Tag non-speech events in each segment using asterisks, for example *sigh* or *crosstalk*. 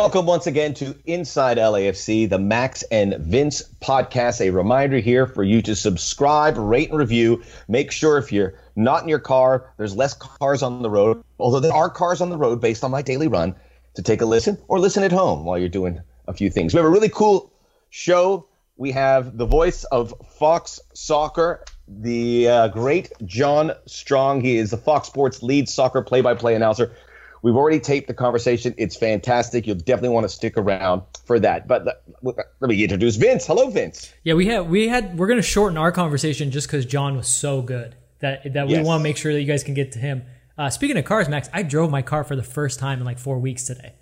Welcome once again to Inside LAFC, the Max and Vince podcast. A reminder here for you to subscribe, rate, and review. Make sure if you're not in your car, there's less cars on the road, although there are cars on the road based on my daily run, to take a listen or listen at home while you're doing a few things. We have a really cool show. We have the voice of Fox Soccer, the uh, great John Strong. He is the Fox Sports lead soccer play by play announcer. We've already taped the conversation. It's fantastic. You'll definitely want to stick around for that. But let, let me introduce Vince. Hello, Vince. Yeah, we had we had we're going to shorten our conversation just because John was so good that that we Yes. want to make sure that you guys can get to him. Uh, speaking of cars, Max, I drove my car for the first time in like four weeks today.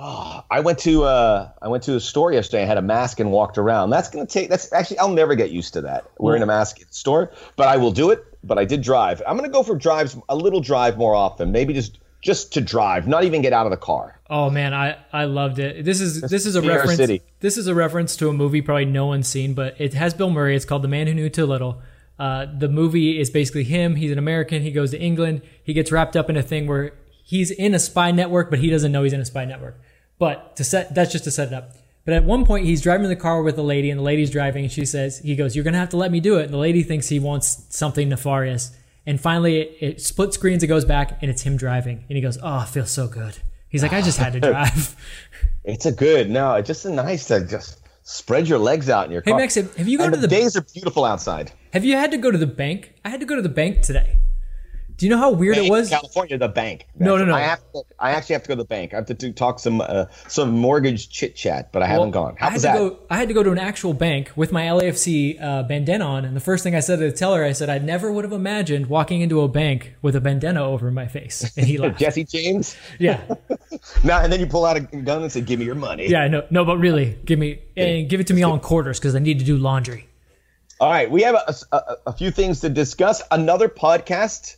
Oh, I went to uh, I went to a store yesterday. I had a mask and walked around. That's gonna take. That's actually I'll never get used to that wearing a mask at the store. But I will do it. But I did drive. I'm gonna go for drives a little drive more often. Maybe just just to drive, not even get out of the car. Oh man, I, I loved it. This is this is a New reference. City. This is a reference to a movie probably no one's seen, but it has Bill Murray. It's called The Man Who Knew Too Little. Uh, the movie is basically him. He's an American. He goes to England. He gets wrapped up in a thing where he's in a spy network, but he doesn't know he's in a spy network. But to set that's just to set it up. But at one point, he's driving the car with a lady, and the lady's driving, and she says, "He goes, you're gonna have to let me do it." And the lady thinks he wants something nefarious. And finally, it, it split screens. It goes back, and it's him driving, and he goes, "Oh, it feels so good." He's like, "I just had to *laughs* drive." It's a good. No, it's just a nice to just spread your legs out in your Hey, car. Max, have have you gone and to the the days are beautiful outside. Have you had to go to the bank? I had to go to the bank today. Do you know how weird it was? California, the bank. No, no, no. I have to, I actually have to go to the bank. I have to do, talk some uh, some mortgage chit chat, but I haven't gone. How I was that? go. I had to go to an actual bank with my LAFC uh, bandana on, and the first thing I said to the teller, I said, "I never would have imagined walking into a bank with a bandana over my face." And he *laughs* laughed. Jesse James. yeah, *laughs* Now and then you pull out a gun and say, "Give me your money." yeah, no, no, but really, give me and give it to me all in quarters because I need to do laundry. All right, we have a, a, a few things to discuss. Another podcast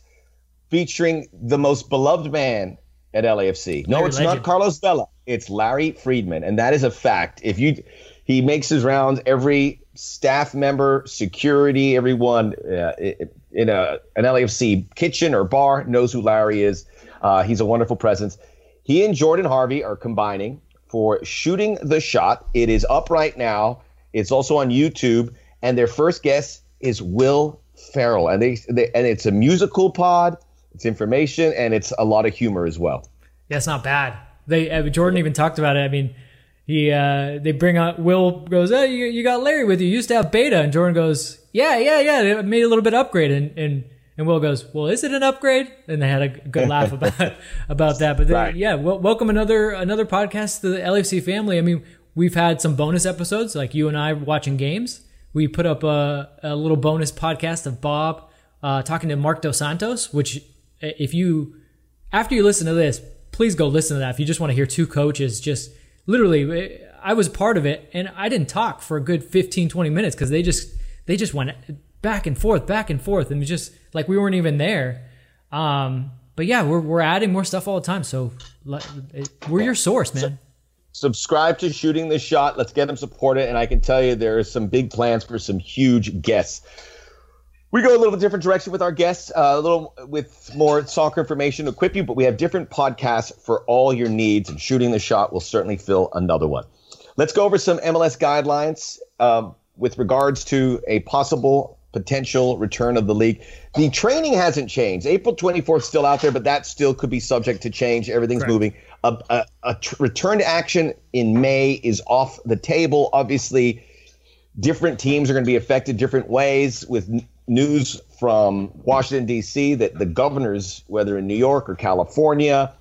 featuring the most beloved man at LAFC. No, Larry it's Legend. not Carlos Vela. It's Larry Friedman, and that is a fact. If you, he makes his rounds. Every staff member, security, everyone uh, in a an LAFC kitchen or bar knows who Larry is. Uh, he's a wonderful presence. He and Jordan Harvey are combining for shooting the shot. It is up right now. It's also on YouTube, and their first guest is Will Ferrell, and they, they and it's a musical pod. It's information and it's a lot of humor as well. Yeah, it's not bad. They uh, Jordan even talked about it. I mean, he uh, they bring out Will goes, "Hey, you, you got Larry with you. You used to have Beta," and Jordan goes, "Yeah, yeah, yeah. They made a little bit upgrade." And and and Will goes, "Well, is it an upgrade?" And they had a good laugh about *laughs* about that. But then, Right. yeah, well, welcome another another podcast to the LFC family. I mean, we've had some bonus episodes like you and I watching games. We put up a, a little bonus podcast of Bob uh, talking to Marc Dos Santos, which if you after you listen to this, please go listen to that. If you just want to hear two coaches, just literally, I was part of it and I didn't talk for a good 15, 20 minutes because they just, they just went back and forth, back and forth. And just like we weren't even there. Um, but yeah, we're, we're adding more stuff all the time. So let- we're your source, man. Subscribe to Shooting the Shot. Let's get them supported. And I can tell you there are some big plans for some huge guests. We go a little different direction with our guests, uh, a little with more soccer information to equip you, but we have different podcasts for all your needs, and Shooting the Shot will certainly fill another one. Let's go over some MLS guidelines um, with regards to a possible potential return of the league. The training hasn't changed. April 24th still out there, but that still could be subject to change. Everything's Correct. moving. A, a, a tr- return to action in May is off the table. Obviously, different teams are going to be affected different ways with news from Washington D.C. that the governors whether in New York or California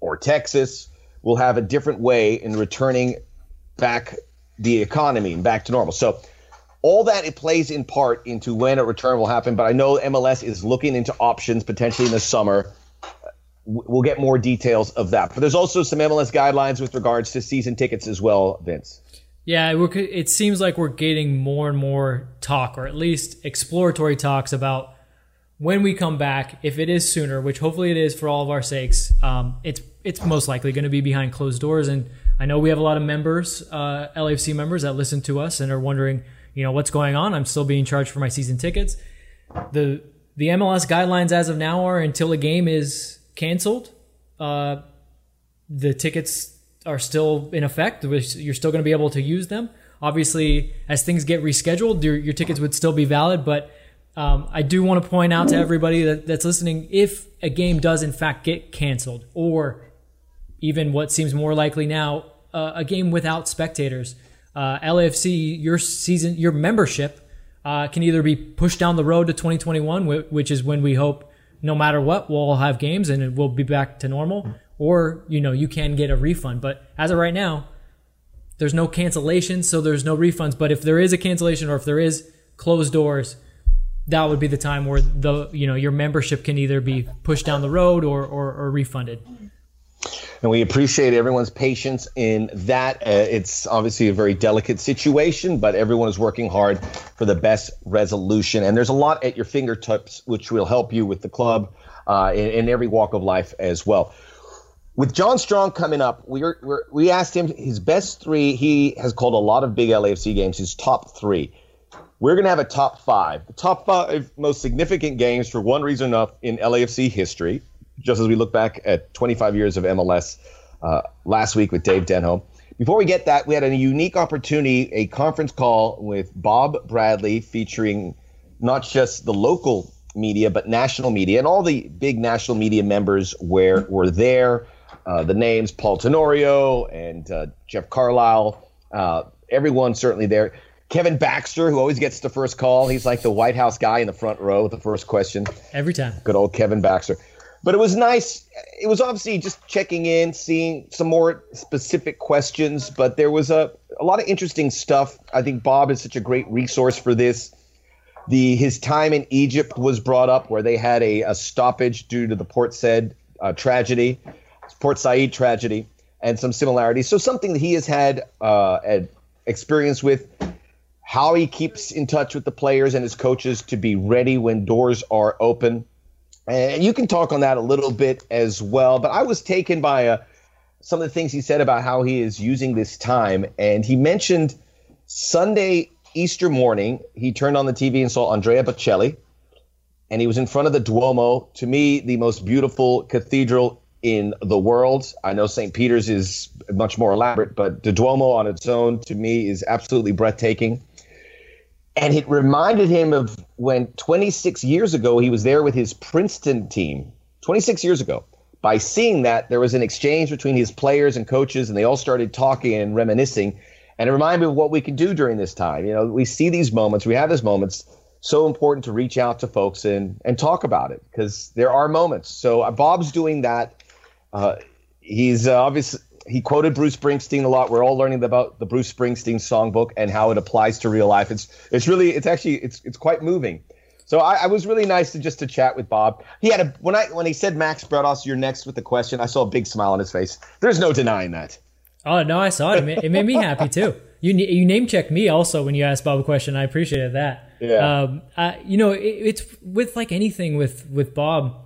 or Texas will have a different way in returning back the economy and back to normal. So all that it plays in part into when a return will happen, but I know MLS is looking into options potentially in the summer. We'll get more details of that. But there's also some MLS guidelines with regards to season tickets as well, Vince. Yeah, it seems like we're getting more and more talk, or at least exploratory talks about when we come back. If it is sooner, which hopefully it is for all of our sakes, um, it's it's most likely going to be behind closed doors. And I know we have a lot of members, uh, LAFC members, that listen to us and are wondering, you know, what's going on. I'm still being charged for my season tickets. the The MLS guidelines as of now are until a game is canceled, uh, the tickets are still in effect. You're still going to be able to use them. Obviously, as things get rescheduled, your, your tickets would still be valid. But um, I do want to point out to everybody that, that's listening if a game does in fact get canceled, or even what seems more likely now, uh, a game without spectators, uh, LAFC, your season, your membership uh, can either be pushed down the road to 2021, which is when we hope no matter what, we'll have games and we'll be back to normal. Or, you know, you can get a refund. But as of right now, there's no cancellations, so there's no refunds. But if there is a cancellation or if there is closed doors, that would be the time where the you know your membership can either be pushed down the road or, or, or refunded. And we appreciate everyone's patience in that. Uh, it's obviously a very delicate situation, but everyone is working hard for the best resolution. And there's a lot at your fingertips, which will help you with the club uh, in, in, every walk of life as well. With John Strong coming up, we are, we asked him his best three. He has called a lot of big LAFC games, his top three. We're going to have a top five, the top five most significant games for one reason enough in LAFC history just as we look back at 25 years of MLS uh, last week with Dave Denholm. Before we get that, we had a unique opportunity, a conference call with Bob Bradley featuring not just the local media, but national media. And all the big national media members were, were there. Uh, the names Paul Tenorio and uh, Jeff Carlisle, uh, everyone certainly there. Kevin Baxter, who always gets the first call. He's like the White House guy in the front row with the first question. Every time. Good old Kevin Baxter. But it was nice. It was obviously just checking in, seeing some more specific questions, but there was a, a lot of interesting stuff. I think Bob is such a great resource for this. The his time in Egypt was brought up where they had a, a stoppage due to the Port Said uh, tragedy, Port Said tragedy, and some similarities. So something that he has had uh, experience with, how he keeps in touch with the players and his coaches to be ready when doors are open. And you can talk on that a little bit as well. But I was taken by uh, some of the things he said about how he is using this time. And he mentioned Sunday, Easter morning, he turned on the TV and saw Andrea Bocelli. And he was in front of the Duomo, to me, the most beautiful cathedral in the world. I know St. Peter's is much more elaborate, but the Duomo on its own, to me, is absolutely breathtaking. And it reminded him of when 26 years ago he was there with his Princeton team. 26 years ago. By seeing that, there was an exchange between his players and coaches, and they all started talking and reminiscing. And it reminded me of what we can do during this time. You know, we see these moments, we have these moments. So important to reach out to folks and and talk about it because there are moments. So uh, Bob's doing that. Uh, he's uh, obviously he quoted Bruce Springsteen a lot. We're all learning about the Bruce Springsteen songbook and how it applies to real life. It's it's really it's actually it's it's quite moving. So I, I was really nice to just to chat with Bob. He had a when I when he said Max Bretos, you're next with the question. I saw a big smile on his face. There's no denying that. Oh no, I saw it. It made, it made me happy too. You you name checked me also when you asked Bob a question. I appreciated that. Yeah. Um, I, you know, it, it's with like anything with with Bob.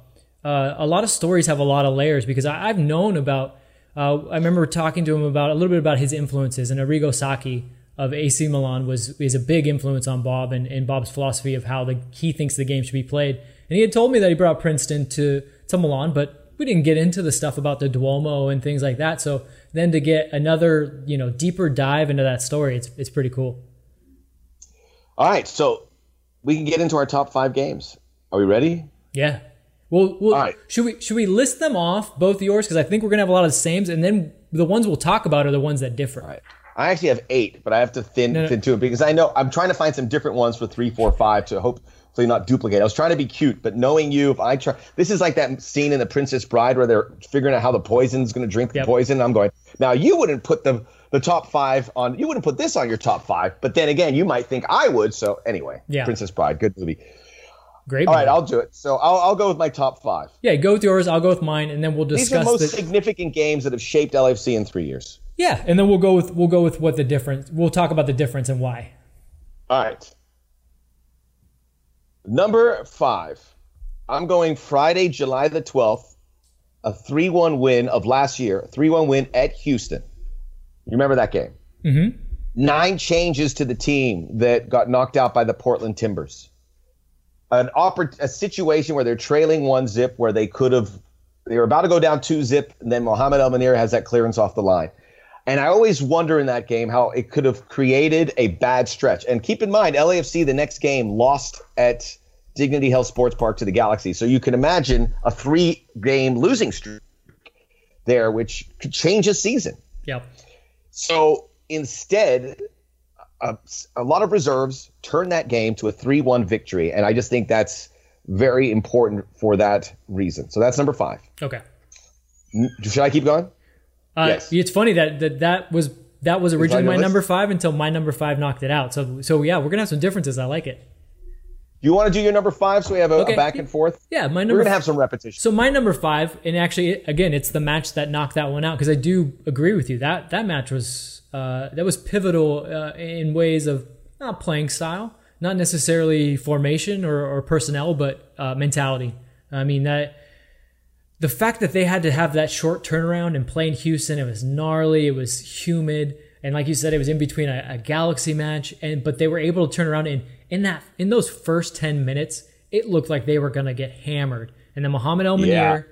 Uh, a lot of stories have a lot of layers because I, I've known about uh, I remember talking to him about a little bit about his influences, and Arrigo Sacchi of AC Milan was is a big influence on Bob and, and Bob's philosophy of how the, he thinks the game should be played. And he had told me that he brought Princeton to to Milan, but we didn't get into the stuff about the Duomo and things like that. So then to get another you know deeper dive into that story, it's it's pretty cool. All right, so we can get into our top five games. Are we ready? Yeah. Well, well right. should we should we list them off both yours because I think we're gonna have a lot of the sames, and then the ones we'll talk about are the ones that differ. Right. I actually have eight, but I have to thin no, no. thin to it because I know I'm trying to find some different ones for three, four, five to hopefully not duplicate. I was trying to be cute, but knowing you, if I try, this is like that scene in The Princess Bride where they're figuring out how the poison's going to drink yep. the poison. I'm going now. You wouldn't put the the top five on. You wouldn't put this on your top five, but then again, you might think I would. So anyway, yeah. Princess Bride, good movie. Great. All right, I'll do it. So I'll, I'll go with my top five. Yeah, go with yours. I'll go with mine, and then we'll discuss. These are the most the, significant games that have shaped LFC in three years. Yeah, and then we'll go with we'll go with what the difference. We'll talk about the difference and why. All right. Number five. I'm going Friday, July the 12th, a 3 1 win of last year, 3 1 win at Houston. You remember that game? Mm-hmm. Nine changes to the team that got knocked out by the Portland Timbers an oppor- a situation where they're trailing one zip where they could have they were about to go down two zip and then Mohamed El Munir has that clearance off the line. And I always wonder in that game how it could have created a bad stretch. And keep in mind, LAFC the next game lost at Dignity Health Sports Park to the Galaxy. So you can imagine a three game losing streak there, which could change a season. Yep. So instead, a, a lot of reserves turned that game to a 3 1 victory. And I just think that's very important for that reason. So that's number five. Okay. Should I keep going? Uh, yes. It's funny that, that that was that was originally my list? number five until my number five knocked it out. So so yeah, we're gonna have some differences. I like it. You want to do your number five so we have a, okay. a back and forth? Yeah, my number. We're gonna have some repetition. So my number five, and actually, again, it's the match that knocked that one out because I do agree with you that that match was uh, that was pivotal uh, in ways of not playing style, not necessarily formation or, or personnel, but uh, mentality. I mean that the fact that they had to have that short turnaround and play in Houston, it was gnarly, it was humid, and like you said, it was in between a, a Galaxy match, and but they were able to turn around and in that in those first ten minutes, it looked like they were gonna get hammered, and then Mohamed El Munir yeah.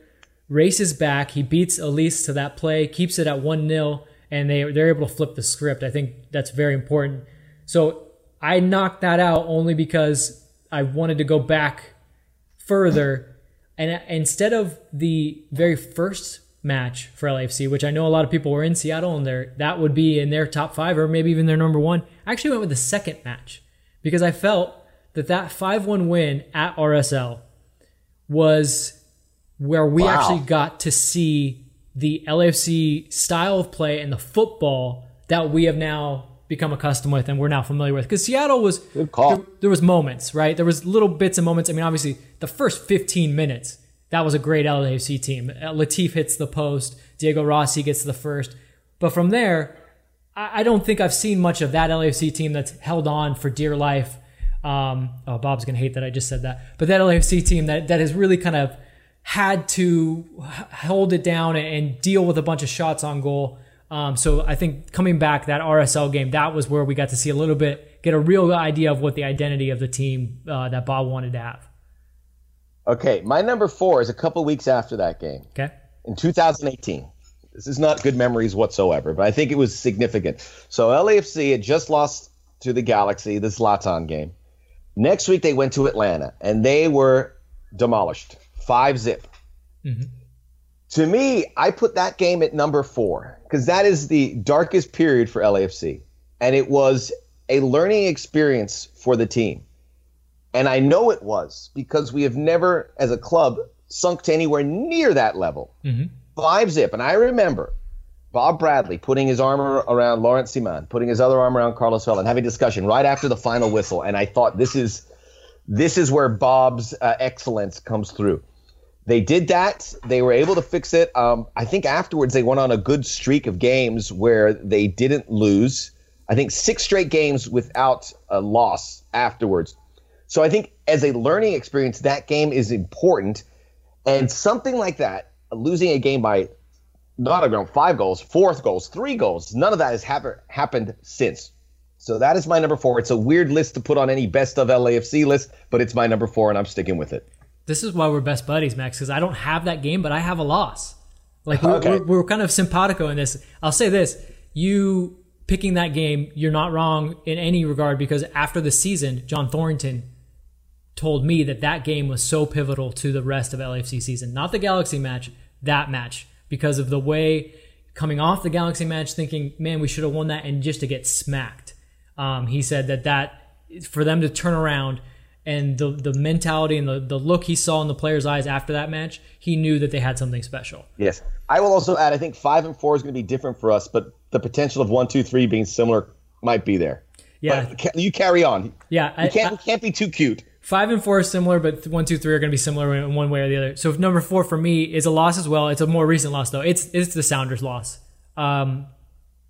races back, he beats Elis to that play, keeps it at one 0 and they they're able to flip the script. I think that's very important. So I knocked that out only because I wanted to go back further and instead of the very first match for LAFC, which I know a lot of people were in Seattle and that would be in their top five or maybe even their number one, I actually went with the second match because I felt that that 5-1 win at RSL was where we wow. actually got to see the LAFC style of play and the football that we have now become accustomed with and we're now familiar with. Because Seattle was there, there, was moments, right? There was little bits and moments. I mean, obviously, the first 15 minutes, that was a great LAFC team. Uh, Latif hits the post, Diego Rossi gets the first. But from there, I, don't think I've seen much of that LAFC team that's held on for dear life. Um, oh, Bob's gonna hate that I just said that. But that LAFC team that that has really kind of had to hold it down and deal with a bunch of shots on goal um, so I think coming back that RSL game, that was where we got to see a little bit, get a real idea of what the identity of the team uh, that Bob wanted to have. Okay, my number four is a couple weeks after that game. Okay. In 2018. This is not good memories whatsoever, but I think it was significant. So LAFC had just lost to the Galaxy, the Zlatan game. Next week they went to Atlanta and they were demolished, five zip. Mm-hmm. To me, I put that game at number four because that is the darkest period for LAFC. And it was a learning experience for the team. And I know it was because we have never, as a club, sunk to anywhere near that level. Mm-hmm. Five zip. And I remember Bob Bradley putting his arm around Laurent Ciman, putting his other arm around Carlos Vela, and having a discussion right after the final whistle. And I thought this is this is where Bob's uh, excellence comes through. They did that. They were able to fix it. Um, I think afterwards they went on a good streak of games where they didn't lose. I think six straight games without a loss afterwards. So I think as a learning experience, that game is important. And something like that, losing a game by not a five goals, fourth goals, three goals, none of that has happen, happened since. So that is my number four. It's a weird list to put on any best of LAFC list, but it's my number four, and I'm sticking with it. This is why we're best buddies, Max, because I don't have that game, but I have a loss. Like we're, okay. we're, we're, kind of simpatico in this. I'll say this: you picking that game, you're not wrong in any regard because after the season, John Thorrington told me that that game was so pivotal to the rest of LAFC season, not the Galaxy match, that match, because of the way coming off the Galaxy match, thinking, man, we should have won that, and just to get smacked. Um, he said that that for them to turn around and the the mentality and the, the look he saw in the players' eyes after that match, he knew that they had something special. Yes. I will also add I think five and four is going to be different for us, but the potential of one, two, three being similar might be there. Yeah. But you carry on. Yeah. You can't, I, can't be too cute. Five and four is similar, but one, two, three are going to be similar in one way or the other. So number four for me is a loss as well. It's a more recent loss though. It's it's the Sounders loss. Um,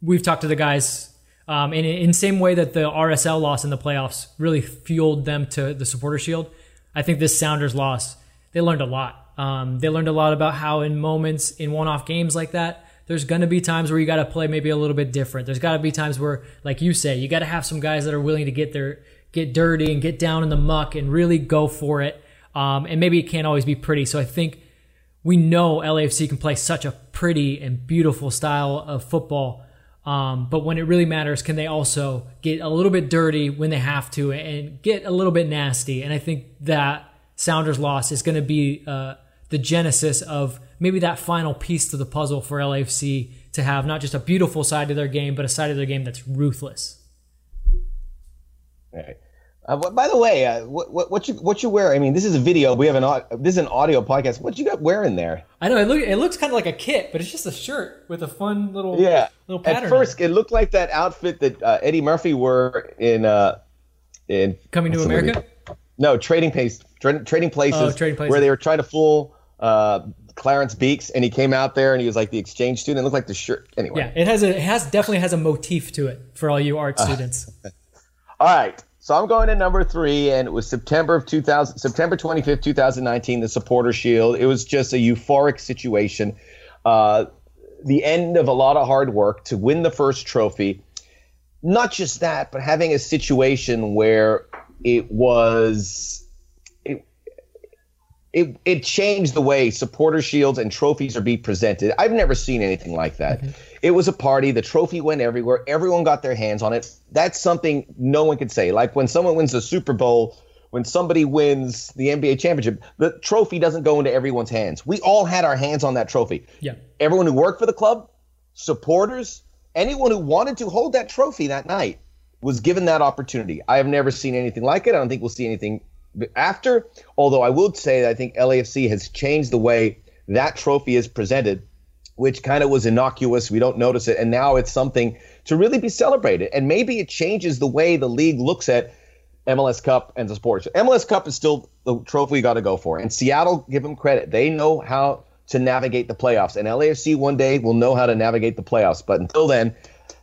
we've talked to the guys um, and in the same way that the RSL loss in the playoffs really fueled them to the supporter shield, I think this Sounders loss, they learned a lot. Um, they learned a lot about how in moments in one-off games like that, there's going to be times where you got to play maybe a little bit different. There's got to be times where, like you say, you got to have some guys that are willing to get their get dirty and get down in the muck and really go for it. Um, and maybe it can't always be pretty. So I think we know LAFC can play such a pretty and beautiful style of football Um, but when it really matters, can they also get a little bit dirty when they have to and get a little bit nasty? And I think that Sounders loss is going to be uh, the genesis of maybe that final piece to the puzzle for LAFC to have not just a beautiful side to their game, but a side of their game that's ruthless. Right. Uh, by the way, uh, what, what, what you what you wear? I mean, this is a video. We have an this is an audio podcast. What you got wearing there? I know it look it looks kind of like a kit, but it's just a shirt with a fun little yeah. Little pattern At first, it looked like that outfit that uh, Eddie Murphy wore in uh, in Coming to America. No, Trading Place, tra- Trading Places, oh, Trading Places, where they were trying to fool uh, Clarence Beeks, and he came out there and he was like the exchange student. It looked like the shirt. Anyway, yeah, it has a it has definitely has a motif to it for all you art students. *laughs* all right. So I'm going to number three, and it was September of 2000, September 25th, 2019, the Supporter Shield. It was just a euphoric situation. Uh, the end of a lot of hard work to win the first trophy. Not just that, but having a situation where it was it it changed the way supporter shields and trophies are being presented. I've never seen anything like that. Mm-hmm. It was a party. The trophy went everywhere. Everyone got their hands on it. That's something no one could say. Like when someone wins the Super Bowl, when somebody wins the NBA championship, the trophy doesn't go into everyone's hands. We all had our hands on that trophy. Yeah. Everyone who worked for the club, supporters, anyone who wanted to hold that trophy that night was given that opportunity. I have never seen anything like it. I don't think we'll see anything after. Although I will say that I think LAFC has changed the way that trophy is presented, which kind of was innocuous. We don't notice it. And now it's something to really be celebrated. And maybe it changes the way the league looks at MLS Cup and the sports. MLS Cup is still the trophy you got to go for. And Seattle, give them credit. They know how to navigate the playoffs. And LAFC one day will know how to navigate the playoffs. But until then,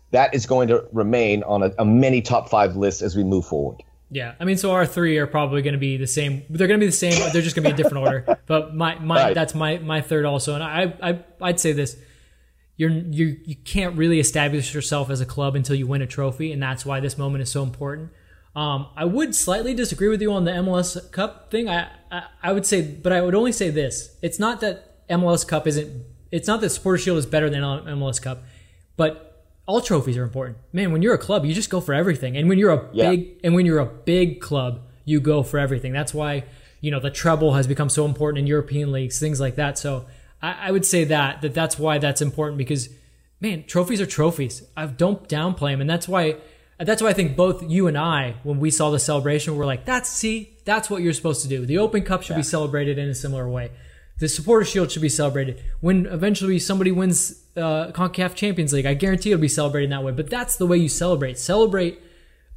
that is going to remain on a, a many top five list as we move forward. Yeah, I mean, so our three are probably going to be the same. They're going to be the same. They're just going to be a different order. *laughs* But my my right. that's my my third also, and I I I'd say this: you're you you can't really establish yourself as a club until you win a trophy, and that's why this moment is so important. Um, I would slightly disagree with you on the MLS Cup thing. I, I I would say, but I would only say this: it's not that MLS Cup isn't. It's not that Supporter Shield is better than MLS Cup, but all trophies are important. Man, when you're a club, you just go for everything. And when you're a yeah. big and when you're a big club, you go for everything. That's why, you know, the treble has become so important in European leagues, things like that. So I, I would say that that that's why that's important because man, trophies are trophies. I don't downplay them. And that's why that's why I think both you and I, when we saw the celebration, we're like, that's see, that's what you're supposed to do. The Open Cup should yeah. be celebrated in a similar way. The Supporter Shield should be celebrated. When eventually somebody wins uh, CONCACAF Champions League, I guarantee it'll be celebrated that way. But that's the way you celebrate. Celebrate,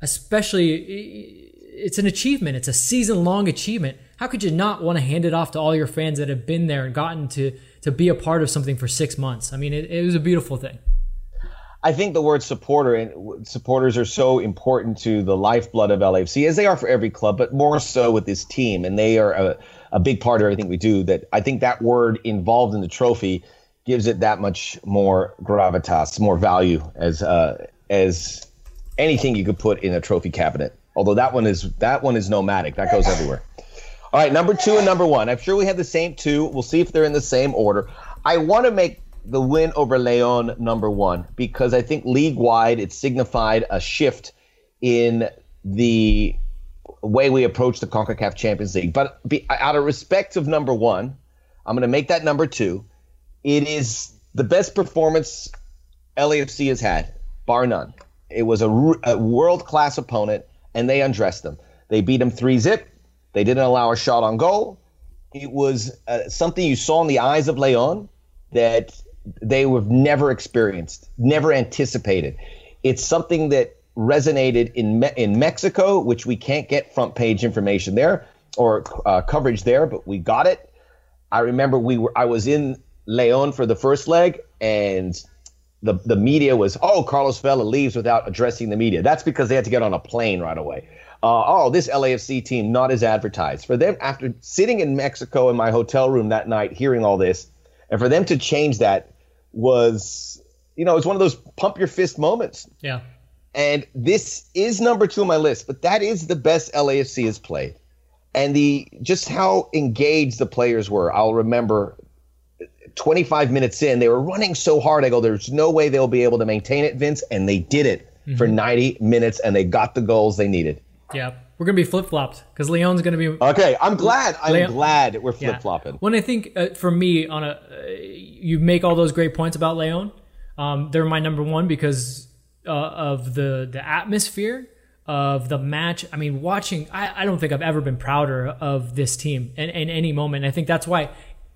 especially, it's an achievement. It's a season long achievement. How could you not want to hand it off to all your fans that have been there and gotten to to be a part of something for six months? I mean, it, it was a beautiful thing. I think the word supporter and supporters are so important to the lifeblood of LAFC, as they are for every club, but more so with this team. And they are a, a big part of everything we do. That I think that word involved in the trophy gives it that much more gravitas, more value as uh, as anything you could put in a trophy cabinet. Although that one is that one is nomadic, that goes everywhere. All right, number two and number one. I'm sure we have the same two. We'll see if they're in the same order. I want to make the win over Leon number one because I think league wide it signified a shift in the way we approach the CONCACAF Champions League. But be, out of respect of number one, I'm going to make that number two. It is the best performance LAFC has had, bar none. It was a, a world class opponent, and they undressed them. They beat them three zip. They didn't allow a shot on goal. It was uh, something you saw in the eyes of Leon that they have never experienced, never anticipated. It's something that resonated in Me- in Mexico, which we can't get front page information there or uh, coverage there, but we got it. I remember we were I was in Leon for the first leg, and the the media was oh Carlos Vela leaves without addressing the media. That's because they had to get on a plane right away. Uh, oh, this LAFC team not as advertised. For them, after sitting in Mexico in my hotel room that night, hearing all this, and for them to change that was, you know, it's one of those pump your fist moments. Yeah. And this is number two on my list, but that is the best LAFC has played. And the just how engaged the players were. I'll remember 25 minutes in, they were running so hard. I go, there's no way they'll be able to maintain it, Vince. And they did it mm-hmm. for 90 minutes and they got the goals they needed. Yeah. We're going to be flip flopped because Leon's going to be. Okay. I'm glad. I'm Leon, glad we're flip flopping. Yeah. When I think uh, for me, on a, uh, you make all those great points about Leon. Um, they're my number one because uh, of the, the atmosphere of the match. I mean, watching, I, I don't think I've ever been prouder of this team in, in any moment. I think that's why,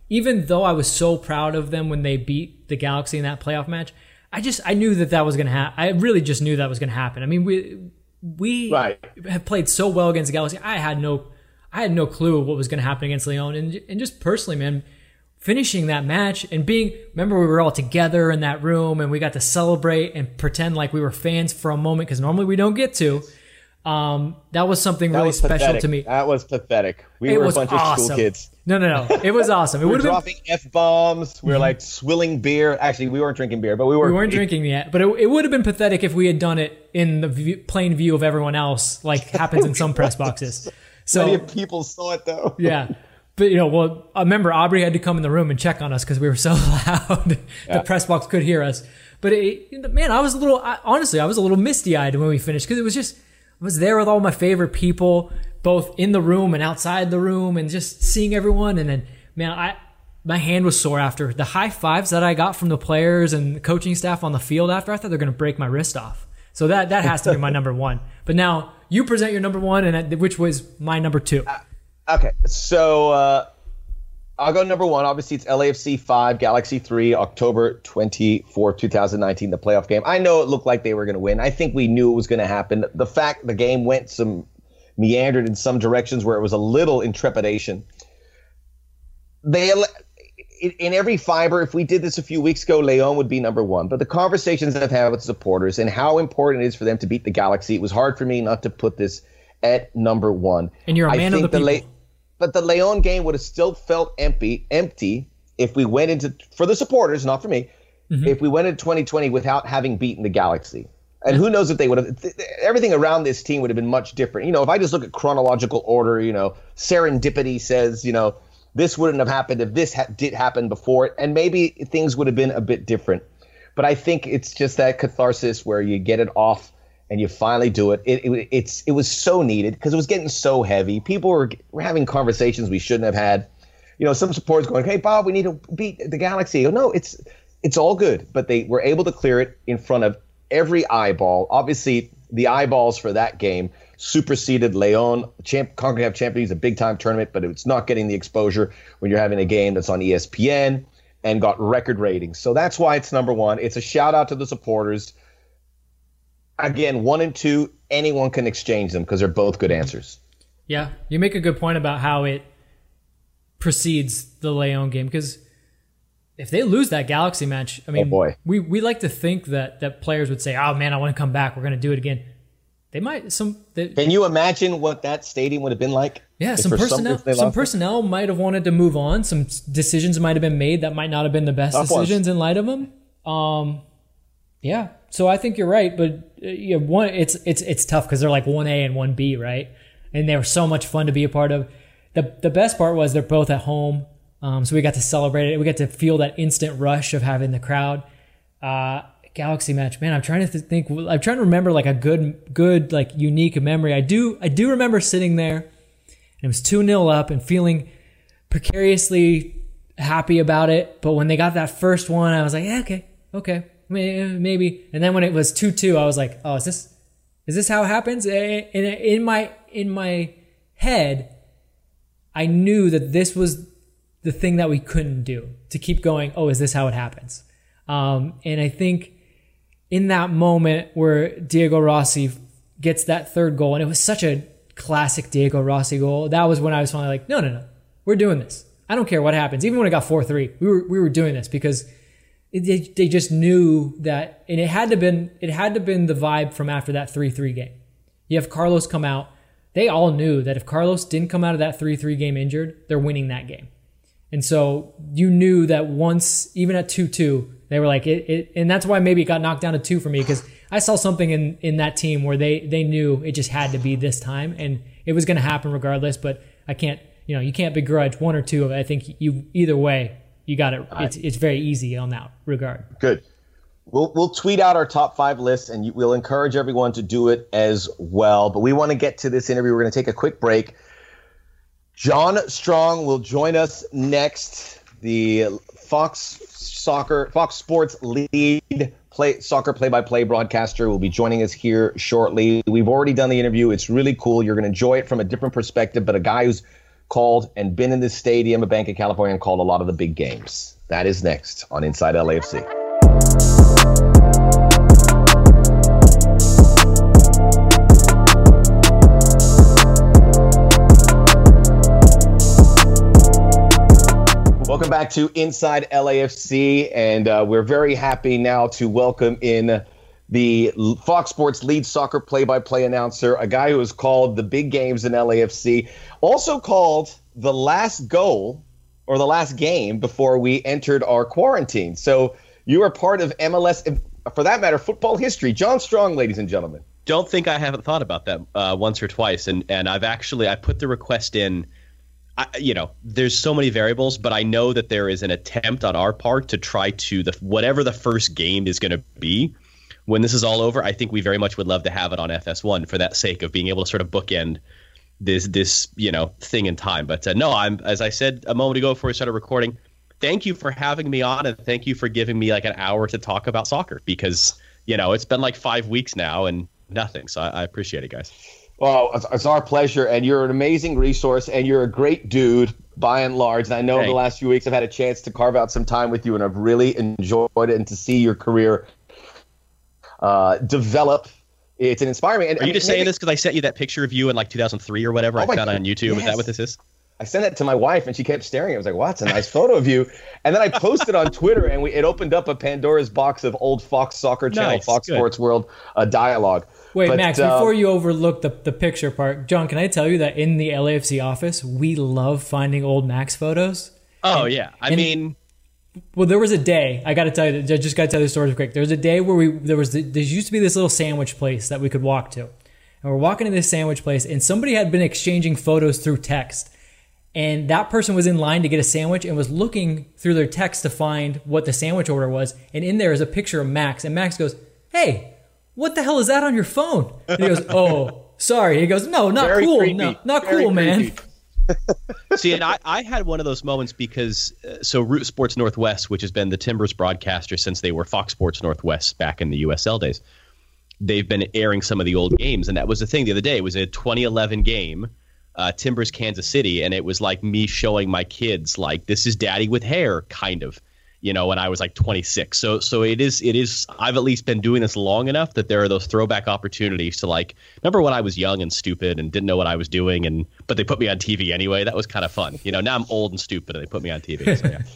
even though I was so proud of them when they beat the Galaxy in that playoff match, I just I knew that that was going to happen. I really just knew that was going to happen. I mean, we we right. have played so well against the Galaxy. I had no I had no clue what was going to happen against Leon, and and just personally, man, finishing that match and being remember we were all together in that room and we got to celebrate and pretend like we were fans for a moment because normally we don't get to. Um, that was something that really was special to me. That was pathetic. We it were a bunch awesome. of school kids. No, no, no. It was awesome. It we were dropping been... f bombs. We were mm-hmm. like swilling beer. Actually, we weren't drinking beer, but we were. We weren't drinking yet. But it, it would have been pathetic if we had done it in the view, plain view of everyone else, like *laughs* happens in some press boxes. *laughs* So many people saw it though. yeah. But you know, well, I remember Aubrey had to come in the room and check on us because we were so *laughs* loud. Yeah. the press box could hear us. But it, man, I was a little I, honestly, I was a little misty eyed when we finished because it was just I was there with all my favorite people, both in the room and outside the room, and just seeing everyone. And then, man, I my hand was sore after the high fives that I got from the players and coaching staff on the field after. I thought they're going to break my wrist off. So that that has to be my *laughs* number one. But now you present your number one, and which was my number two. Uh, okay, so uh, I'll go number one. Obviously, it's LAFC 5, Galaxy 3, October 24, 2019, the playoff game. I know it looked like they were going to win. I think we knew it was going to happen. The fact the game went some meandered in some directions where it was a little intrepidation. They in every fiber, if we did this a few weeks ago, Leon would be number one. But the conversations I've had with supporters and how important it is for them to beat the Galaxy, it was hard for me not to put this at number one. And you're a man of the people. La- but the Leon game would have still felt empty, empty if we went into for the supporters, not for me. Mm-hmm. If we went into 2020 without having beaten the Galaxy, and who knows if they would have th- everything around this team would have been much different. You know, if I just look at chronological order, you know, serendipity says, you know, this wouldn't have happened if this ha- did happen before it, and maybe things would have been a bit different. But I think it's just that catharsis where you get it off and you finally do it. It, it it's it was so needed because it was getting so heavy. People were, were having conversations we shouldn't have had. You know, some supporters going, "Hey, Bob, we need to beat the Galaxy." Go, no, it's it's all good, but they were able to clear it in front of every eyeball. Obviously, the eyeballs for that game superseded Leon. Champ, CONCACAF Champions, a big time tournament, but it's not getting the exposure when you're having a game that's on ESPN and got record ratings. So that's why it's number one. It's a shout out to the supporters again, one and two, anyone can exchange them because they're both good answers. Yeah, you make a good point about how it precedes the Leon game because if they lose that Galaxy match, I mean, oh boy. we we like to think that that players would say, "Oh man, I want to come back. We're going to do it again." They might some. They, Can you imagine what that stadium would have been like? Yeah, some personnel some, some personnel might have wanted to move on. Some decisions might have been made that might not have been the best Tough decisions ones. in light of them. Um, yeah, so I think you're right, but uh, you know, one it's it's it's tough because they're like one A and one B, right? And they were so much fun to be a part of. the The best part was they're both at home, um, so we got to celebrate it. We got to feel that instant rush of having the crowd. Uh, Galaxy match, man. I'm trying to think. I'm trying to remember like a good, good, like unique memory. I do, I do remember sitting there, and it was two 0 up and feeling precariously happy about it. But when they got that first one, I was like, yeah, okay, okay, maybe. And then when it was two two, I was like, oh, is this is this how it happens? In in my in my head, I knew that this was the thing that we couldn't do to keep going. Oh, is this how it happens? Um, and I think in that moment where Diego Rossi gets that third goal, and it was such a classic Diego Rossi goal. That was when I was finally like, no, no, no, we're doing this. I don't care what happens. Even when it got four three, we were we were doing this because they, they just knew that, and it had to been it had to been the vibe from after that three three game. You have Carlos come out. They all knew that if Carlos didn't come out of that three three game injured, they're winning that game. And so you knew that once, even at two two, they were like it, it and that's why maybe it got knocked down to two for me because I saw something in in that team where they they knew it just had to be this time and it was going to happen regardless. But I can't, you know, you can't begrudge one or two of it. I think you either way you got it. It's it's very easy on that regard. Good. We'll, we'll tweet out our top five lists and you, we'll encourage everyone to do it as well. But we want to get to this interview. We're going to take a quick break. John Strong will join us next. The Fox Soccer, Fox Sports lead play soccer play-by-play broadcaster will be joining us here shortly. We've already done the interview. It's really cool. You're going to enjoy it from a different perspective, but a guy who's called and been in this stadium, a Bank of California, and called a lot of the big games. That is next on Inside LAFC. Welcome back to Inside LAFC, and uh, we're very happy now to welcome in the Fox Sports lead soccer play-by-play announcer, a guy who has called the big games in LAFC, also called the last goal or the last game before we entered our quarantine. So you are part of MLS, for that matter, football history. John Strong, ladies and gentlemen. Don't think I haven't thought about that uh, once or twice, and and I've actually I put the request in I, you know, there's so many variables, but I know that there is an attempt on our part to try to the whatever the first game is going to be. When this is all over, I think we very much would love to have it on FS1 for that sake of being able to sort of bookend this this you know thing in time. But uh, no, I'm as I said a moment ago before we started recording. Thank you for having me on, and thank you for giving me like an hour to talk about soccer because you know it's been like five weeks now and nothing. So I, I appreciate it, guys. Well, it's our pleasure, and you're an amazing resource, and you're a great dude by and large. And I know the last few weeks I've had a chance to carve out some time with you, and I've really enjoyed it, and to see your career uh, develop. It's an inspiring. And, Are you just maybe, saying this because I sent you that picture of you in like 2003 or whatever oh I found on YouTube? Yes. Is that what this is? I sent it to my wife, and she kept staring. I was like, "Wow, it's a nice photo of you." And then I posted on Twitter, and we, it opened up a Pandora's box of old Fox Soccer Channel, nice. Fox Good. Sports World uh, dialogue. Wait, but, Max, uh, before you overlook the, the picture part, John, can I tell you that in the LAFC office, we love finding old Max photos? Oh, and, yeah. I mean, well, there was a day, I got to tell you, I just got to tell you the story quick. There was a day where we, there was, the, there used to be this little sandwich place that we could walk to. And we're walking to this sandwich place, and somebody had been exchanging photos through text. And that person was in line to get a sandwich and was looking through their text to find what the sandwich order was. And in there is a picture of Max. And Max goes, Hey, what the hell is that on your phone? And he goes, *laughs* oh, sorry. He goes, no, not Very cool. Creepy. No, not Very cool, creepy. man. See, and I, I had one of those moments because uh, so Root Sports Northwest, which has been the Timbers broadcaster since they were Fox Sports Northwest back in the USL days, they've been airing some of the old games, and that was the thing the other day. It was a 2011 game, uh, Timbers Kansas City, and it was like me showing my kids like this is Daddy with hair, kind of you know, when I was like 26. So so it is it is I've at least been doing this long enough that there are those throwback opportunities to like remember when I was young and stupid and didn't know what I was doing and but they put me on TV anyway. That was kind of fun. You know, now I'm old and stupid and they put me on TV. So, yeah. *laughs*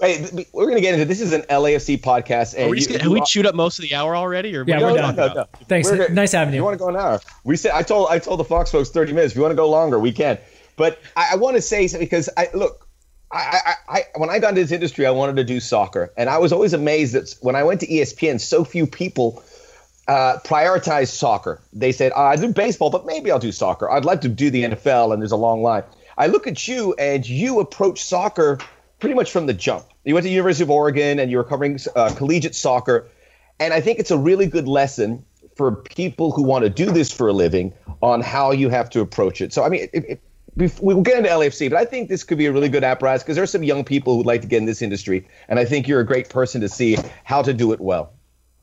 Wait, we're gonna get into this. Is an LAFC podcast, and we, you, have we chewed up most of the hour already? Or yeah, we're done. No, no. Thanks. We're, nice having you. You want to go an hour? We said I told I told the Fox folks thirty minutes. If you want to go longer, we can. But I, I want to say something because I look I, I, I, when I got into this industry, I wanted to do soccer, and I was always amazed that when I went to ESPN, so few people uh, prioritize soccer. They said, oh, "I do baseball, but maybe I'll do soccer. I'd like to do the NFL," and there's a long line. I look at you, and you approach soccer pretty much from the jump. You went to the University of Oregon, and you were covering uh, collegiate soccer, and I think it's a really good lesson for people who want to do this for a living on how you have to approach it. So, I mean, if, if we will get into LAFC, but I think this could be a really good apparatus because there are some young people who'd like to get in this industry, and I think you're a great person to see how to do it well.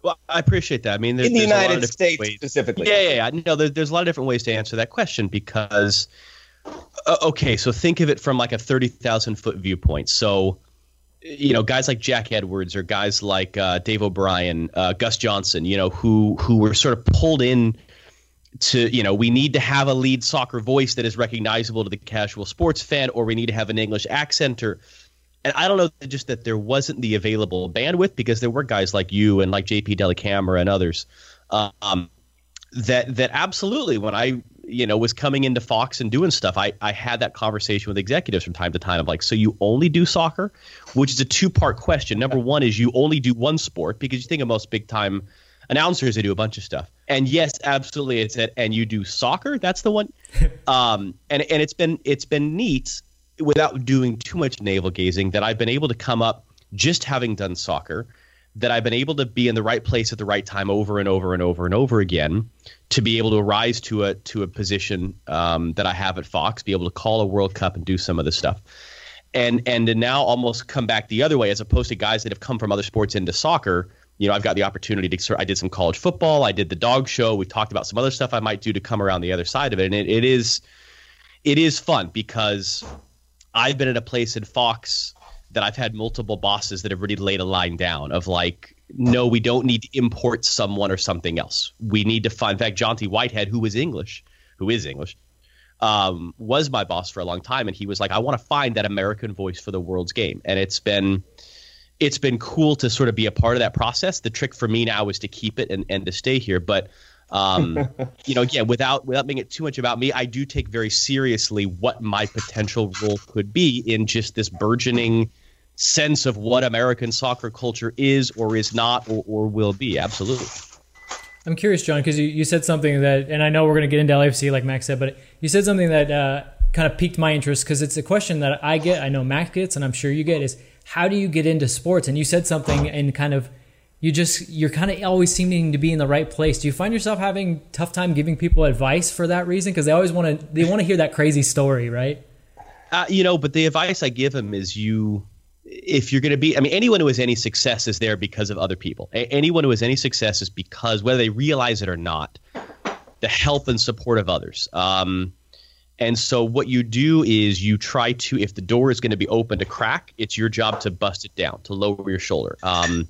Well, I appreciate that. I mean, in the United States ways. specifically. Yeah, yeah, yeah. No, there, there's a lot of different ways to answer that question because, uh, okay, so think of it from like a thirty thousand foot viewpoint. So, you know, guys like Jack Edwards or guys like uh, Dave O'Brien, uh, Gus Johnson, you know, who who were sort of pulled in to you know we need to have a lead soccer voice that is recognizable to the casual sports fan or we need to have an english accent or and i don't know just that there wasn't the available bandwidth because there were guys like you and like jp dellacamera and others um, that that absolutely when i you know was coming into fox and doing stuff i i had that conversation with executives from time to time of like so you only do soccer? Which is a two part question. Number one is you only do one sport because you think of most big time announcers they do a bunch of stuff and yes absolutely it's it and you do soccer that's the one *laughs* um and and it's been it's been neat without doing too much navel gazing, that I've been able to come up just having done soccer, that I've been able to be in the right place at the right time over and over and over and over again to be able to rise to a to a position um, that I have at Fox, be able to call a World Cup and do some of this stuff. And and to now almost come back the other way as opposed to guys that have come from other sports into soccer you know, I've got the opportunity to. I did some college football. I did the dog show. We talked about some other stuff I might do to come around the other side of it, and it, it is, it is fun because I've been at a place in Fox that I've had multiple bosses that have really laid a line down of like, no, we don't need to import someone or something else. We need to find. In fact, John T. Whitehead, who was English, who is English, um, was my boss for a long time, and he was like, I want to find that American voice for the world's game, and it's been it's been cool to sort of be a part of that process. The trick for me now is to keep it and, and to stay here. But um, *laughs* you know, again, without without making it too much about me, I do take very seriously what my potential role could be in just this burgeoning sense of what American soccer culture is or is not or, or will be. Absolutely. I'm curious, John, because you, you said something that, and I know we're going to get into LAFC like Max said, but you said something that uh, kind of piqued my interest because it's a question that I get, I know Max gets, and I'm sure you get is how do you get into sports? And you said something and kind of you just you're kind of always seeming to be in the right place. Do you find yourself having tough time giving people advice for that reason? Because they always want to they want to hear that crazy story, right? Uh, you know, but the advice I give them is you if you're going to be, I mean, anyone who has any success is there because of other people. A- anyone who has any success is because, whether they realize it or not, the help and support of others. Um, and so what you do is you try to, if the door is going to be open to crack, it's your job to bust it down, to lower your shoulder. Um,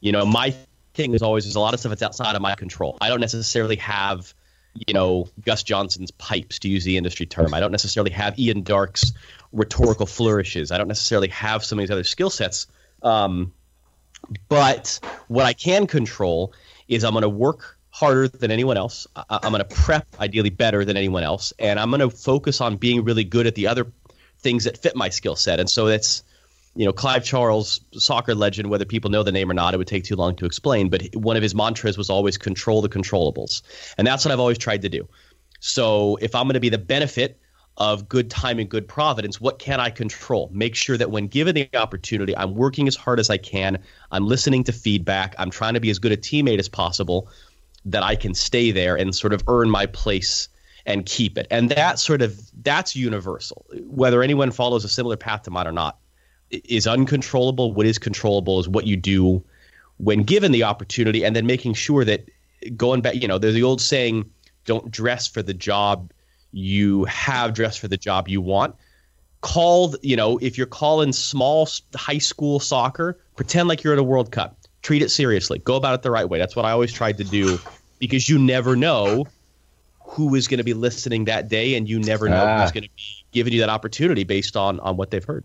you know, my thing is always there's a lot of stuff that's outside of my control. I don't necessarily have, you know, Gus Johnson's pipes to use the industry term. I don't necessarily have Ian Darke's rhetorical flourishes. I don't necessarily have some of these other skill sets. Um, but what I can control is I'm going to work harder than anyone else. I, am going to prep ideally better than anyone else, and I'm going to focus on being really good at the other things that fit my skill set. And so that's, you know, Clive Charles, soccer legend. Whether people know the name or not, it would take too long to explain. But one of his mantras was always control the controllables, and that's what I've always tried to do. So if I'm going to be the benefit of good time and good providence, what can I control? Make sure that when given the opportunity, I'm working as hard as I can. I'm listening to feedback. I'm trying to be as good a teammate as possible that I can stay there and sort of earn my place and keep it. And that sort of that's universal. Whether anyone follows a similar path to mine or not is uncontrollable. What is controllable is what you do when given the opportunity and then making sure that going back, you know, there's the old saying, don't dress for the job you have, dress for the job you want. Called, you know, if you're calling small high school soccer, pretend like you're at a World Cup treat it seriously. Go about it the right way. That's what I always tried to do because you never know who is going to be listening that day and you never know ah. who's going to be giving you that opportunity based on on what they've heard.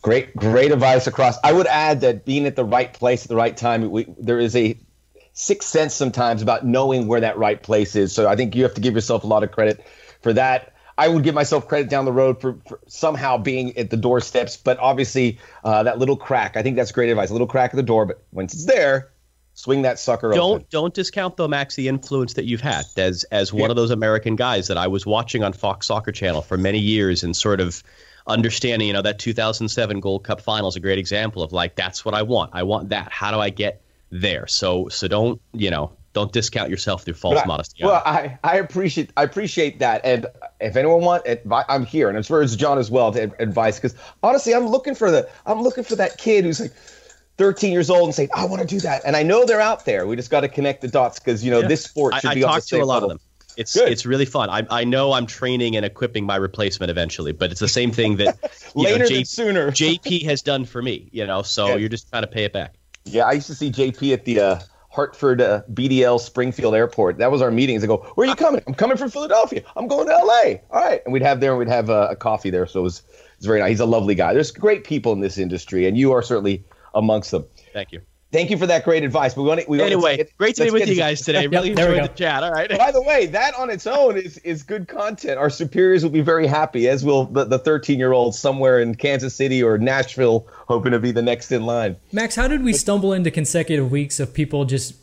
Great great advice across. I would add that being at the right place at the right time we, there is a sixth sense sometimes about knowing where that right place is. So I think you have to give yourself a lot of credit for that. I would give myself credit down the road for, for somehow being at the doorsteps, but obviously uh, that little crack. I think that's great advice. A little crack at the door, but once it's there, swing that sucker don't open. don't discount though max the influence that you've had as as one yeah. of those american guys that i was watching on fox soccer channel for many years and sort of understanding you know that 2007 gold cup final is a great example of like that's what i want i want that how do i get there so so don't you know don't discount yourself through false I, modesty. Well, I, I appreciate I appreciate that, and if anyone want advice, I'm here, and as far as John as well to advice, because honestly, I'm looking for the I'm looking for that kid who's like 13 years old and saying I want to do that, and I know they're out there. We just got to connect the dots because you know yeah. this sport should I, be. I talk to a lot level. of them. It's Good. it's really fun. I I know I'm training and equipping my replacement eventually, but it's the same thing that *laughs* later know, J- than sooner. JP has done for me, you know. So yeah. you're just trying to pay it back. Yeah, I used to see JP at the. Uh, Hartford uh, BDL Springfield Airport. That was our meetings. I go, where are you coming? I'm coming from Philadelphia. I'm going to LA. All right, and we'd have there. And we'd have uh, a coffee there. So it was, it was very nice. He's a lovely guy. There's great people in this industry, and you are certainly amongst them. Thank you. Thank you for that great advice. We want to, we anyway, get, great to be with you guys today. *laughs* Really enjoyed the chat. All right. By the way, that on its own is is good content. Our superiors will be very happy, as will the 13 year old somewhere in Kansas City or Nashville, hoping to be the next in line. Max, how did we stumble into consecutive weeks of people just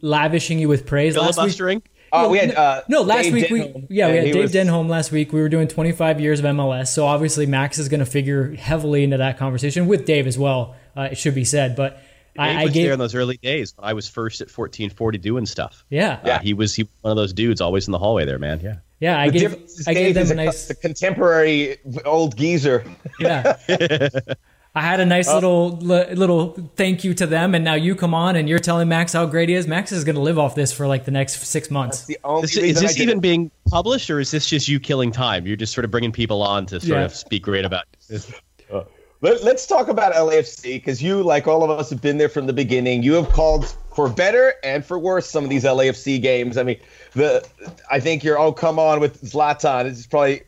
lavishing you with praise last week? Oh, we had uh, no last Dave week. Denholm, we yeah we had Dave was- Denholm last week. We were doing 25 years of MLS, so obviously Max is going to figure heavily into that conversation with Dave as well. Uh, it should be said, but Dave I, I was there in those early days when I was first at 1440 doing stuff. yeah Uh, he was he was one of those dudes always in the hallway there, man. Yeah. yeah I The gave difference is I gave them a a, nice a contemporary old geezer. yeah. *laughs* I had a nice little little thank you to them, and now you come on and you're telling Max how great he is. Max is going to live off this for like the next six months. The only Is, is this even being published, or is this just you killing time? You're just sort of bringing people on to sort Yeah. of speak great about. It. Let, us talk about LAFC because you, like all of us, have been there from the beginning. You have called for better and for worse some of these LAFC games. I mean, the I think you're oh come on with Zlatan. It's probably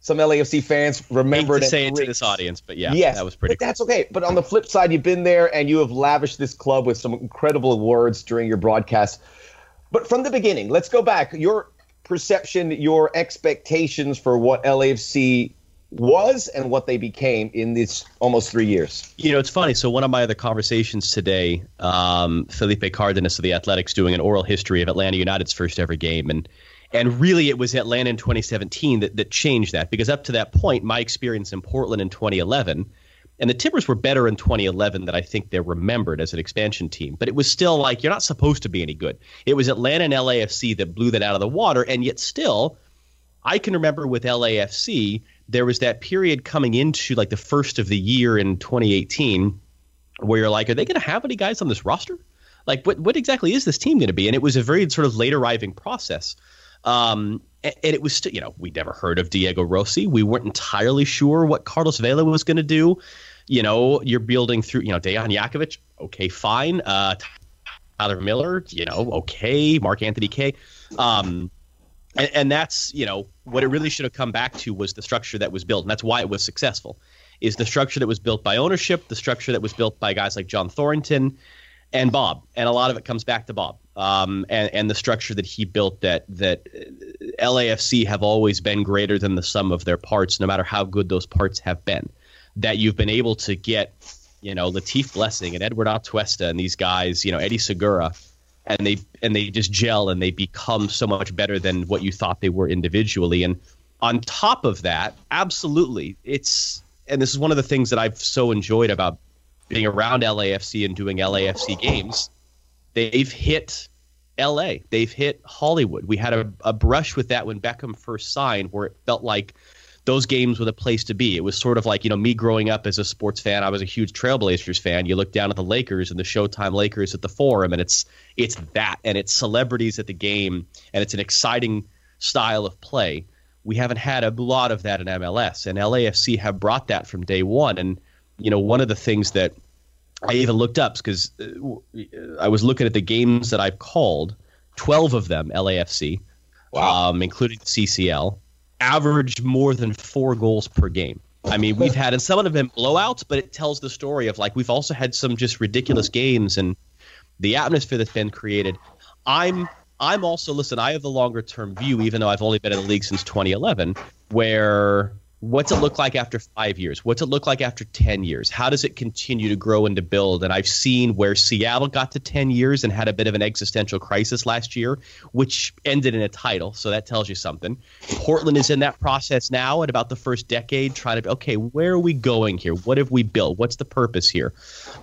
some LAFC fans remember Hate to say it to this audience, but yeah, yes, that was pretty. But that's okay. But on the flip side, you've been there and you have lavished this club with some incredible awards during your broadcast. But from the beginning, let's go back. Your perception, your expectations for what LAFC was and what they became in these almost three years. You know, it's funny. So one of my other conversations today, um, Felipe Cardenas of the Athletic's doing an oral history of Atlanta United's first ever game, and and really it was Atlanta in 2017 that that changed that because up to that point, my experience in Portland in 2011. And the Timbers were better in 2011 than I think they're remembered as an expansion team. But it was still like you're not supposed to be any good. It was Atlanta and LAFC that blew that out of the water, and yet still, I can remember with LAFC, there was that period coming into like the first of the year in 2018 where you're like, are they going to have any guys on this roster? Like, what, what exactly is this team going to be? And it was a very sort of late arriving process. Um, and, and it was, still, you know, we never heard of Diego Rossi. We weren't entirely sure what Carlos Vela was going to do. You know, you're building through, you know, Dejan Jakovic, okay, fine. Uh, Tyler Miller, you know, okay. Mark Anthony Kaye. Um, and, and that's you know what it really should have come back to was the structure that was built, and that's why it was successful. Is the structure that was built by ownership, the structure that was built by guys like John Thorrington and Bob, and a lot of it comes back to Bob, um, and and the structure that he built that that LAFC have always been greater than the sum of their parts, no matter how good those parts have been. That you've been able to get, you know, Latif Blessing and Eduard Atuesta and these guys, you know, Eddie Segura, and they and they just gel and they become so much better than what you thought they were individually. And on top of that, absolutely, it's and this is one of the things that I've so enjoyed about being around LAFC and doing LAFC games. They've hit LA. They've hit Hollywood. We had a, a brush with that when Beckham first signed, where it felt like those games were the place to be. It was sort of like, you know, me growing up as a sports fan, I was a huge Trailblazers fan. You look down at the Lakers and the Showtime Lakers at the Forum, and it's it's that, and it's celebrities at the game, and it's an exciting style of play. We haven't had a lot of that in MLS, and LAFC have brought that from day one. And you know, one of the things that I even looked up because I was looking at the games that I've called, twelve of them LAFC, Wow. um, including CCL, averaged more than four goals per game. I mean, we've had, and some of them blowouts, but it tells the story of like we've also had some just ridiculous games and the atmosphere that's been created. I'm I'm also listen. I have the longer term view, even though I've only been in the league since 2011. Where what's it look like after five years? What's it look like after 10 years? How does it continue to grow and to build? And I've seen where Seattle got to 10 years and had a bit of an existential crisis last year, which ended in a title. So that tells you something. Portland is in that process now at about the first decade, trying to, okay, where are we going here? What have we built? What's the purpose here?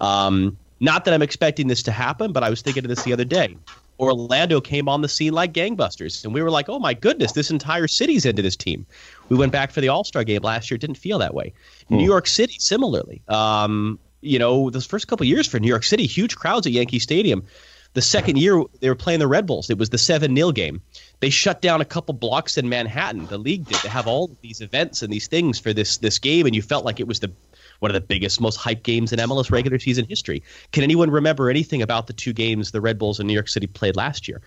Um, not that I'm expecting this to happen, but I was thinking of this the other day. Orlando came on the scene like gangbusters, and we were like, "Oh my goodness, this entire city's into this team." We went back for the All Star game last year; didn't feel that way. New York City, similarly, um, you know, those first couple years for New York City, huge crowds at Yankee Stadium. The second year they were playing the Red Bulls. It was the seven 0 game. They shut down a couple blocks in Manhattan. The league did. They have all these events and these things for this this game, and you felt like it was the one of the biggest, most hyped games in MLS regular season history. Can anyone remember anything about the two games the Red Bulls and New York City played last year?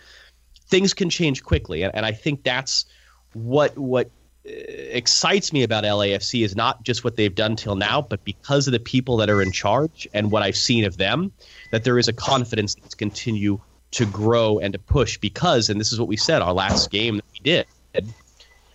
Things can change quickly, and, and I think that's what what uh, excites me about LAFC is not just what they've done till now, but because of the people that are in charge and what I've seen of them, that there is a confidence to continue to grow and to push. Because, and this is what we said our last game that we did,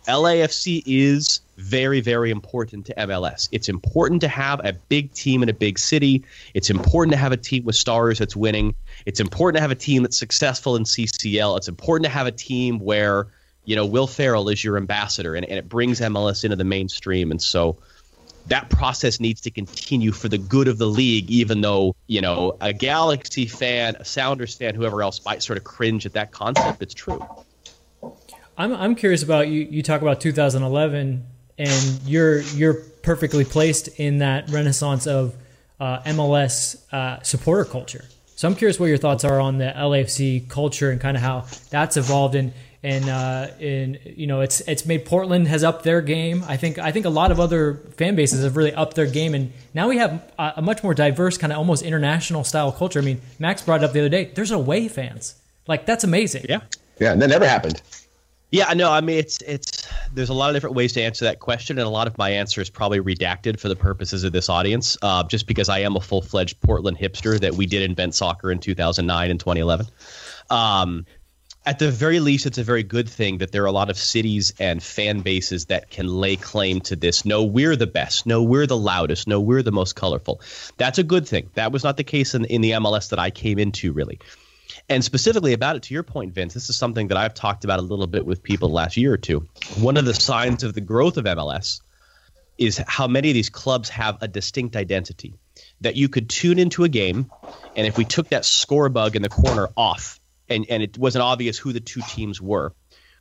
LAFC is very, very important to MLS. It's important to have a big team in a big city. It's important to have a team with stars that's winning. It's important to have a team that's successful in CCL. It's important to have a team where, you know, Will Ferrell is your ambassador and, and it brings MLS into the mainstream. And so that process needs to continue for the good of the league, even though, you know, a Galaxy fan, a Sounders fan, whoever else might sort of cringe at that concept. It's true. I'm, I'm curious about you. You talk about 2011 and you're you're perfectly placed in that renaissance of uh, MLS uh, supporter culture. So I'm curious what your thoughts are on the LAFC culture and kind of how that's evolved and and uh, in you know it's it's made Portland has upped their game. I think I think a lot of other fan bases have really upped their game, and now we have a, a much more diverse kind of almost international style culture. I mean, Max brought it up the other day. There's away fans, like that's amazing. Yeah, yeah, that never happened. Yeah, no, I mean it's it's there's a lot of different ways to answer that question, and a lot of my answer is probably redacted for the purposes of this audience, uh, just because I am a full fledged Portland hipster that we did invent soccer in 2009 and 2011. Um, at the very least, it's a very good thing that there are a lot of cities and fan bases that can lay claim to this. No, we're the best. No, we're the loudest. No, we're the most colorful. That's a good thing. That was not the case in, in the MLS that I came into, really. And specifically about it, to your point, Vince, this is something that I've talked about a little bit with people last year or two. One of the signs of the growth of MLS is how many of these clubs have a distinct identity. That you could tune into a game, and if we took that score bug in the corner off, and, and it wasn't obvious who the two teams were,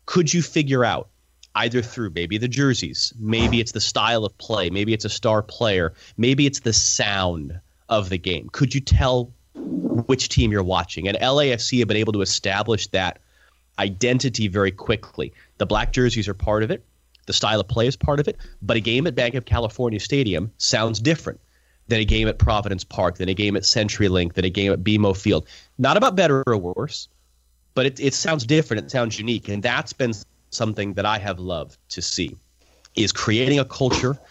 could you figure out either through maybe the jerseys, maybe it's the style of play, maybe it's a star player, maybe it's the sound of the game? Could you tell which team you're watching. And LAFC have been able to establish that identity very quickly. The black jerseys are part of it. The style of play is part of it. But a game at Banc of California Stadium sounds different than a game at Providence Park, than a game at CenturyLink, than a game at BMO Field. Not about better or worse, but it, it sounds different. It sounds unique. And that's been something that I have loved to see is creating a culture –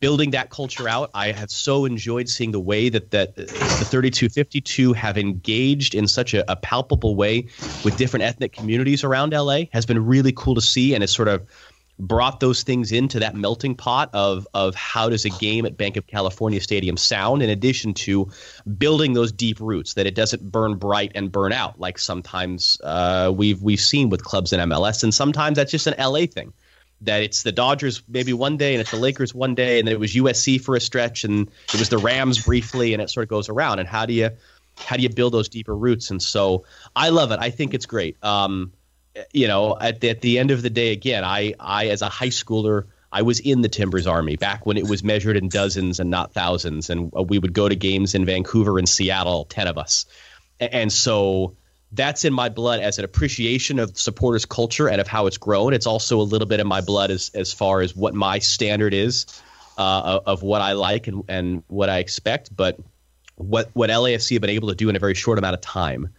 building that culture out. I have so enjoyed seeing the way that, that the 3252 have engaged in such a, a, palpable way with different ethnic communities around LA has been really cool to see and it's sort of brought those things into that melting pot of of how does a game at Banc of California Stadium sound in addition to building those deep roots that it doesn't burn bright and burn out like sometimes uh, we've we've seen with clubs in MLS and sometimes that's just an LA thing that it's the Dodgers maybe one day and it's the Lakers one day and then it was USC for a stretch and it was the Rams briefly and it sort of goes around. And how do you how do you build those deeper roots? And so I love it. I think it's great. Um, you know at the, at the end of the day again I I as a high schooler I was in the Timbers Army back when it was measured in dozens and not thousands and we would go to games in Vancouver and Seattle 10 of us. And so that's in my blood as an appreciation of supporters culture and of how it's grown. It's also a little bit in my blood as as far as what my standard is uh, of, what I like and, and what I expect. But what what LAFC have been able to do in a very short amount of time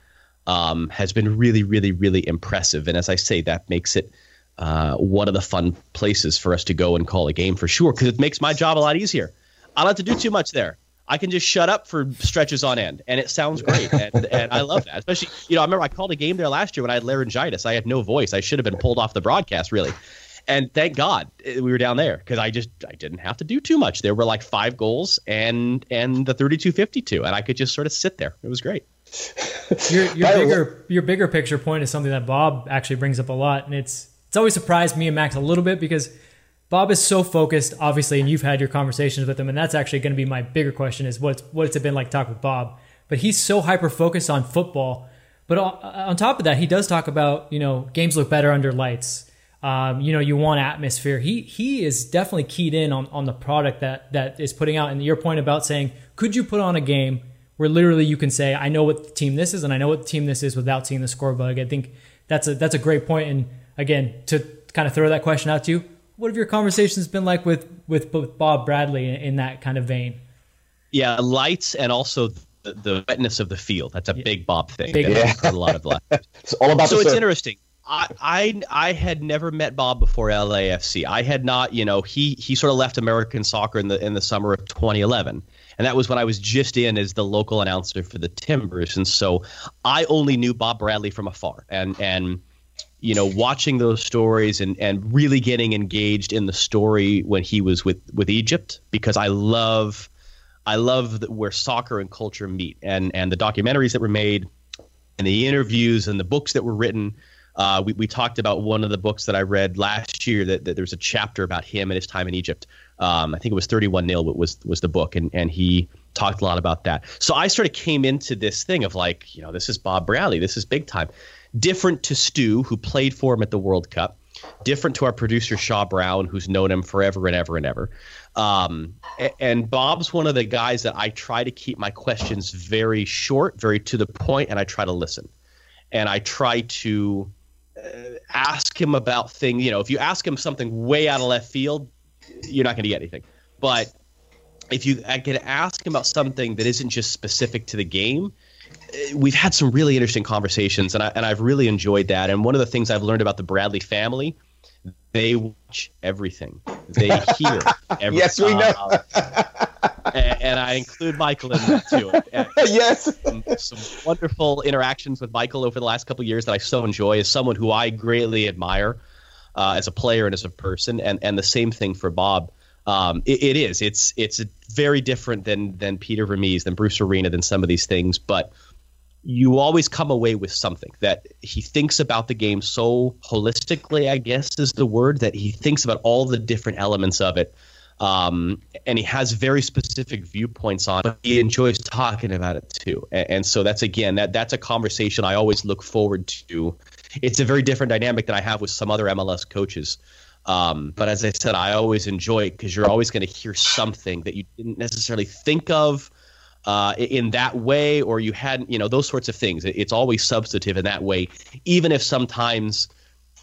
um, has been really, really, really impressive. And as I say, that makes it uh, one of the fun places for us to go and call a game for sure because it makes my job a lot easier. I don't have to do too much there. I can just shut up for stretches on end, and it sounds great, and, *laughs* and I love that. Especially, you know, I remember I called a game there last year when I had laryngitis. I had no voice. I should have been pulled off the broadcast, really. And thank God eh, we were down there because I just I didn't have to do too much. There were like five goals and and the 32-52, and I could just sort of sit there. It was great. *laughs* your your bigger your bigger picture point is something that Bob actually brings up a lot, and it's it's always surprised me and Max a little bit because Bob is so focused, obviously, and you've had your conversations with him, and that's actually going to be my bigger question: is what's what's it been like to talk with Bob? But he's so hyper focused on football. But on top of that, he does talk about you know games look better under lights. Um, you know, you want atmosphere. He he is definitely keyed in on, on the product that that is putting out. And your point about saying, could you put on a game where literally you can say, I know what team this is, and I know what team this is without seeing the score bug. I think that's a that's a great point. And again, to kind of throw that question out to you, what have your conversations been like with with both Bob Bradley in that kind of vein? Yeah, lights and also the, the wetness of the field. That's a yeah. big Bob thing. Big yeah. a lot of that. *laughs* it's all about. So it's interesting. I, I I had never met Bob before LAFC. I had not, you know, he he sort of left American soccer in the in the summer of 2011, and that was when I was just in as the local announcer for the Timbers, and so I only knew Bob Bradley from afar, and and you know, watching those stories and, and really getting engaged in the story when he was with, with Egypt because I love I love where soccer and culture meet and and the documentaries that were made and the interviews and the books that were written. Uh, we, we talked about one of the books that I read last year that, that there's a chapter about him and his time in Egypt. Um, I think it was 31 nil, was was the book, and and he talked a lot about that. So I sort of came into this thing of like, you know, this is Bob Bradley, this is big time. Different to Stu, who played for him at the World Cup. Different to our producer Shaw Brown, who's known him forever and ever and ever. Um, and Bob's one of the guys that I try to keep my questions very short, very to the point, and I try to listen. And I try to uh, ask him about things. You know, if you ask him something way out of left field, you're not going to get anything. But if you I can ask him about something that isn't just specific to the game, we've had some really interesting conversations, and I and I've really enjoyed that. And one of the things I've learned about the Bradley family they watch everything. They *laughs* hear everything. yes, we know. and, and, I include Michael in that too. *laughs* And yes. Some, some, wonderful interactions with Michael over the last couple years that I so enjoy as someone who I greatly admire uh, as a player and as a person. And, and the same thing for Bob. Um, it, it is. It's it's very different than than Peter Vermes, than Bruce Arena, than some of these things. But you always come away with something that he thinks about the game so holistically, I guess is the word, that he thinks about all the different elements of it. Um, and he has very specific viewpoints on but he enjoys talking about it too. And, and, so that's again that that's a conversation I always look forward to. It's a very different dynamic than I have with some other MLS coaches. Um, but as I said, I always enjoy it because you're always going to hear something that you didn't necessarily think of uh, in that way, or you hadn't, you know, those sorts of things. It's always substantive in that way, even if sometimes,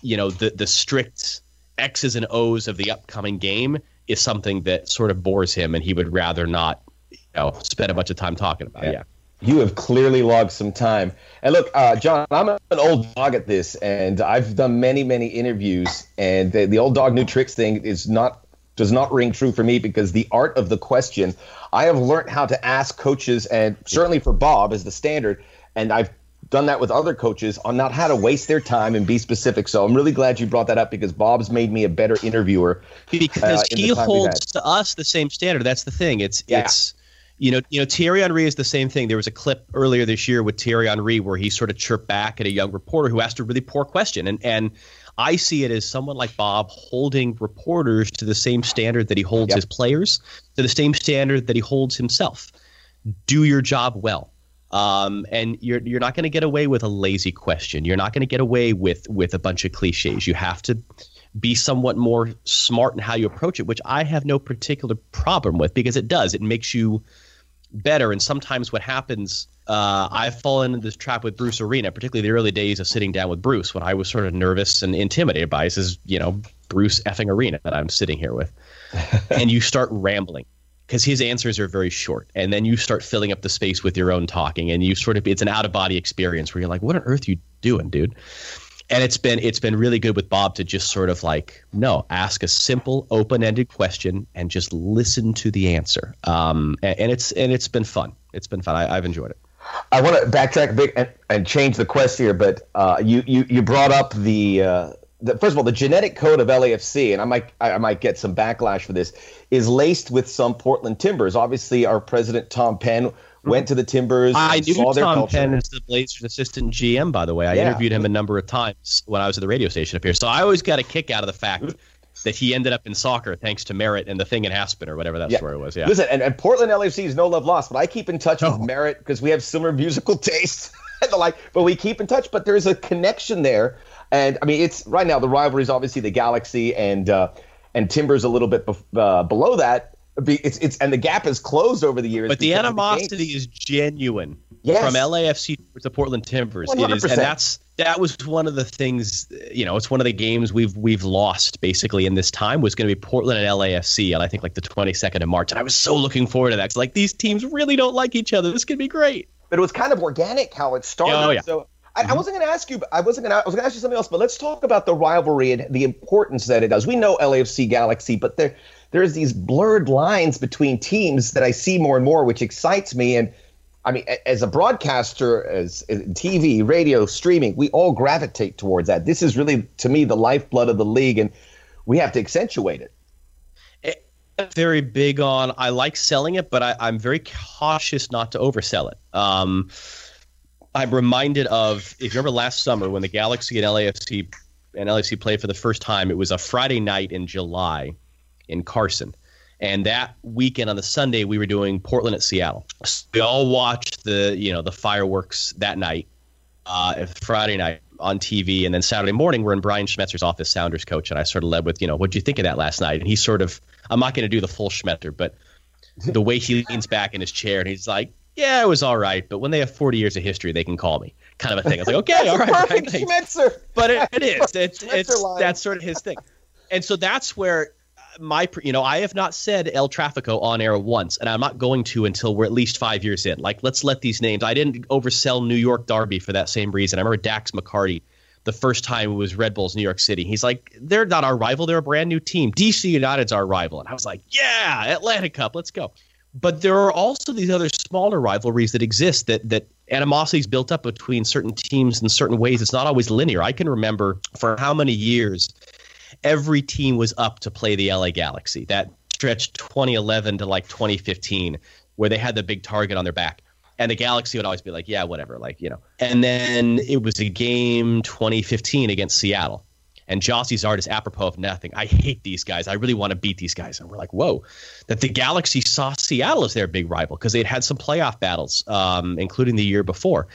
you know, the the strict X's and O's of the upcoming game is something that sort of bores him, and he would rather not, you know, spend a bunch of time talking about. Yeah. yeah. You have clearly logged some time. And look, uh, John, I'm an old dog at this, and I've done many, many interviews. And the, the old dog new tricks thing is not does not ring true for me because the art of the question, I have learned how to ask coaches, and certainly for Bob as the standard, and I've done that with other coaches on not how to waste their time and be specific. So I'm really glad you brought that up because Bob's made me a better interviewer. Because uh, he holds to us the same standard. That's the thing. It's yeah. it's you know, you know, Thierry Henry is the same thing. There was a clip earlier this year with Thierry Henry where he sort of chirped back at a young reporter who asked a really poor question, and and I see it as someone like Bob holding reporters to the same standard that he holds yep. his players, to the same standard that he holds himself. Do your job well. Um, and you're you're not going to get away with a lazy question. You're not going to get away with with a bunch of cliches. You have to be somewhat more smart in how you approach it, which I have no particular problem with because it does. It makes you better. And sometimes what happens, uh, I've fallen into this trap with Bruce Arena, particularly the early days of sitting down with Bruce when I was sort of nervous and intimidated by this is, you know, Bruce effing Arena that I'm sitting here with. *laughs* and you start rambling because his answers are very short. And then you start filling up the space with your own talking and you sort of, it's an out of body experience where you're like, what on earth are you doing, dude? and it's been it's been really good with Bob to just sort of like no ask a simple open ended question and just listen to the answer. Um, and, and, it's and it's been fun. It's been fun. I, have enjoyed it. I want to backtrack a bit and, and change the quest here, but uh, you, you you brought up the, uh, the first of all the genetic code of LAFC, and I might I might get some backlash for this, is laced with some Portland Timbers. Obviously, our president Tom Penn went to the Timbers. I knew Tom culture. Penn is the Blazers assistant GM, by the way. I yeah. interviewed him a number of times when I was at the radio station up here. So I always got a kick out of the fact that he ended up in soccer thanks to Merritt and the thing in Aspen or whatever that yeah. story was. Yeah. Listen, and, and Portland LAFC is no love lost, but I keep in touch oh. with Merritt because we have similar musical *laughs* tastes and the like. But we keep in touch. But there's a connection there, and I mean, it's right now the rivalry is obviously the Galaxy and uh, and Timbers a little bit bef- uh, below that it's it's and the gap has closed over the years. But the animosity the is genuine yes. from LAFC to Portland Timbers. 100%. It is, and that's that was one of the things. You know, it's one of the games we've we've lost basically in this time was going to be Portland and LAFC, and I think like the 22nd of March. And I was so looking forward to that. Cause like these teams really don't like each other. This could be great. But it was kind of organic how it started. Oh, yeah. So I, mm-hmm. I, wasn't going to ask you. I wasn't going to. I was going to ask you something else. But let's talk about the rivalry and the importance that it does. We know LAFC Galaxy, but there there's these blurred lines between teams that I see more and more, which excites me. And I mean, as a broadcaster, as, TV, radio, streaming, we all gravitate towards that. This is really, to me, the lifeblood of the league, and we have to accentuate it very big on I like selling it, but I, am very cautious not to oversell it. Um, I'm reminded of if you remember last summer when the Galaxy and LAFC and LAFC played for the first time. It was a Friday night in July in Carson, and that weekend on the Sunday we were doing Portland at Seattle. So we all watched the you know the fireworks that night, uh, Friday night on TV, and then Saturday morning we're in Brian Schmetzer's office, Sounders coach, and I sort of led with you know what do you think of that last night, and he sort of I'm not going to do the full Schmetter, but the way he leans back in his chair and he's like, yeah, it was all right, but when they have 40 years of history, they can call me, kind of a thing. I was like, okay, all right, perfect right, Schmetzer. But it, it is, it's, *laughs* it's that's sort of his thing, and so that's where my, you know, I have not said El Trafico on air once, and I'm not going to until we're at least five years in. Like, let's let these names. I didn't oversell New York Derby for that same reason. I remember Dax McCarty the first time it was Red Bulls New York City. He's like, they're not our rival. They're a brand new team. DC United's our rival. And I was like, yeah, Atlantic Cup, let's go. But there are also these other smaller rivalries that exist that that animosities built up between certain teams in certain ways. It's not always linear. I can remember for how many years every team was up to play the LA Galaxy. That stretch 2011 to like 2015 where they had the big target on their back and the Galaxy would always be like, yeah, whatever, like you know. And then it was a game 2015 against Seattle, and Gyasi Zardes, apropos of nothing, I hate these guys. I really want to beat these guys. And we're like, whoa, that the Galaxy saw Seattle as their big rival because they'd had some playoff battles, um, including the year before.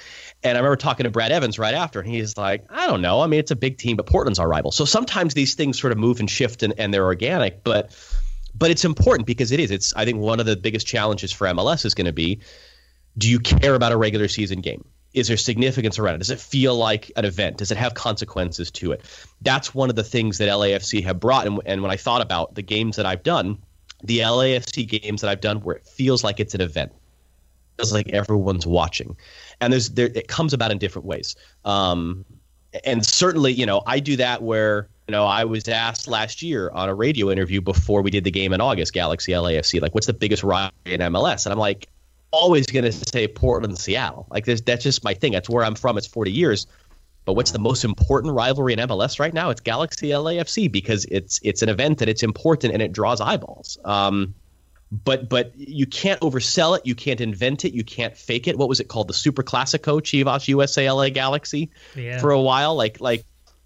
And I remember talking to Brad Evans right after, and he's like, I don't know. I mean, it's a big team, but Portland's our rival. So sometimes these things sort of move and shift, and, and they're organic, but but it's important because it is. It's I think one of the biggest challenges for MLS is going to be do you care about a regular season game? Is there significance around it? Does it feel like an event? Does it have consequences to it? That's one of the things that LAFC have brought. And, and when I thought about the games that I've done, the LAFC games that I've done where it feels like it's an event, it feels like everyone's watching, and there's there it comes about in different ways. Um, and certainly, you know, I do that where you know I was asked last year on a radio interview before we did the game in August, Galaxy LAFC, like what's the biggest rivalry in MLS? And I'm like, always going to say Portland Seattle. Like that's just my thing. That's where I'm from. It's 40 years. But what's the most important rivalry in MLS right now? It's Galaxy LAFC because it's it's an event that it's important and it draws eyeballs. Um, but but you can't oversell it. You can't invent it. You can't fake it. What was it called? The Super Classico, Chivas USA LA Galaxy, yeah. for a while. Like like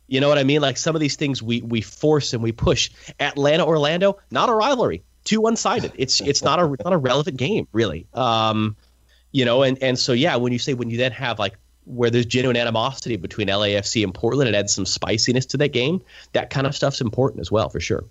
you know what I mean? Like some of these things we we force and we push. Atlanta Orlando, not a rivalry too one sided. It's it's not a not a relevant game really. Um, you know, and and so yeah, when you say when you then have like where there's genuine animosity between LAFC and Portland, it adds some spiciness to that game. That kind of stuff's important as well, for sure.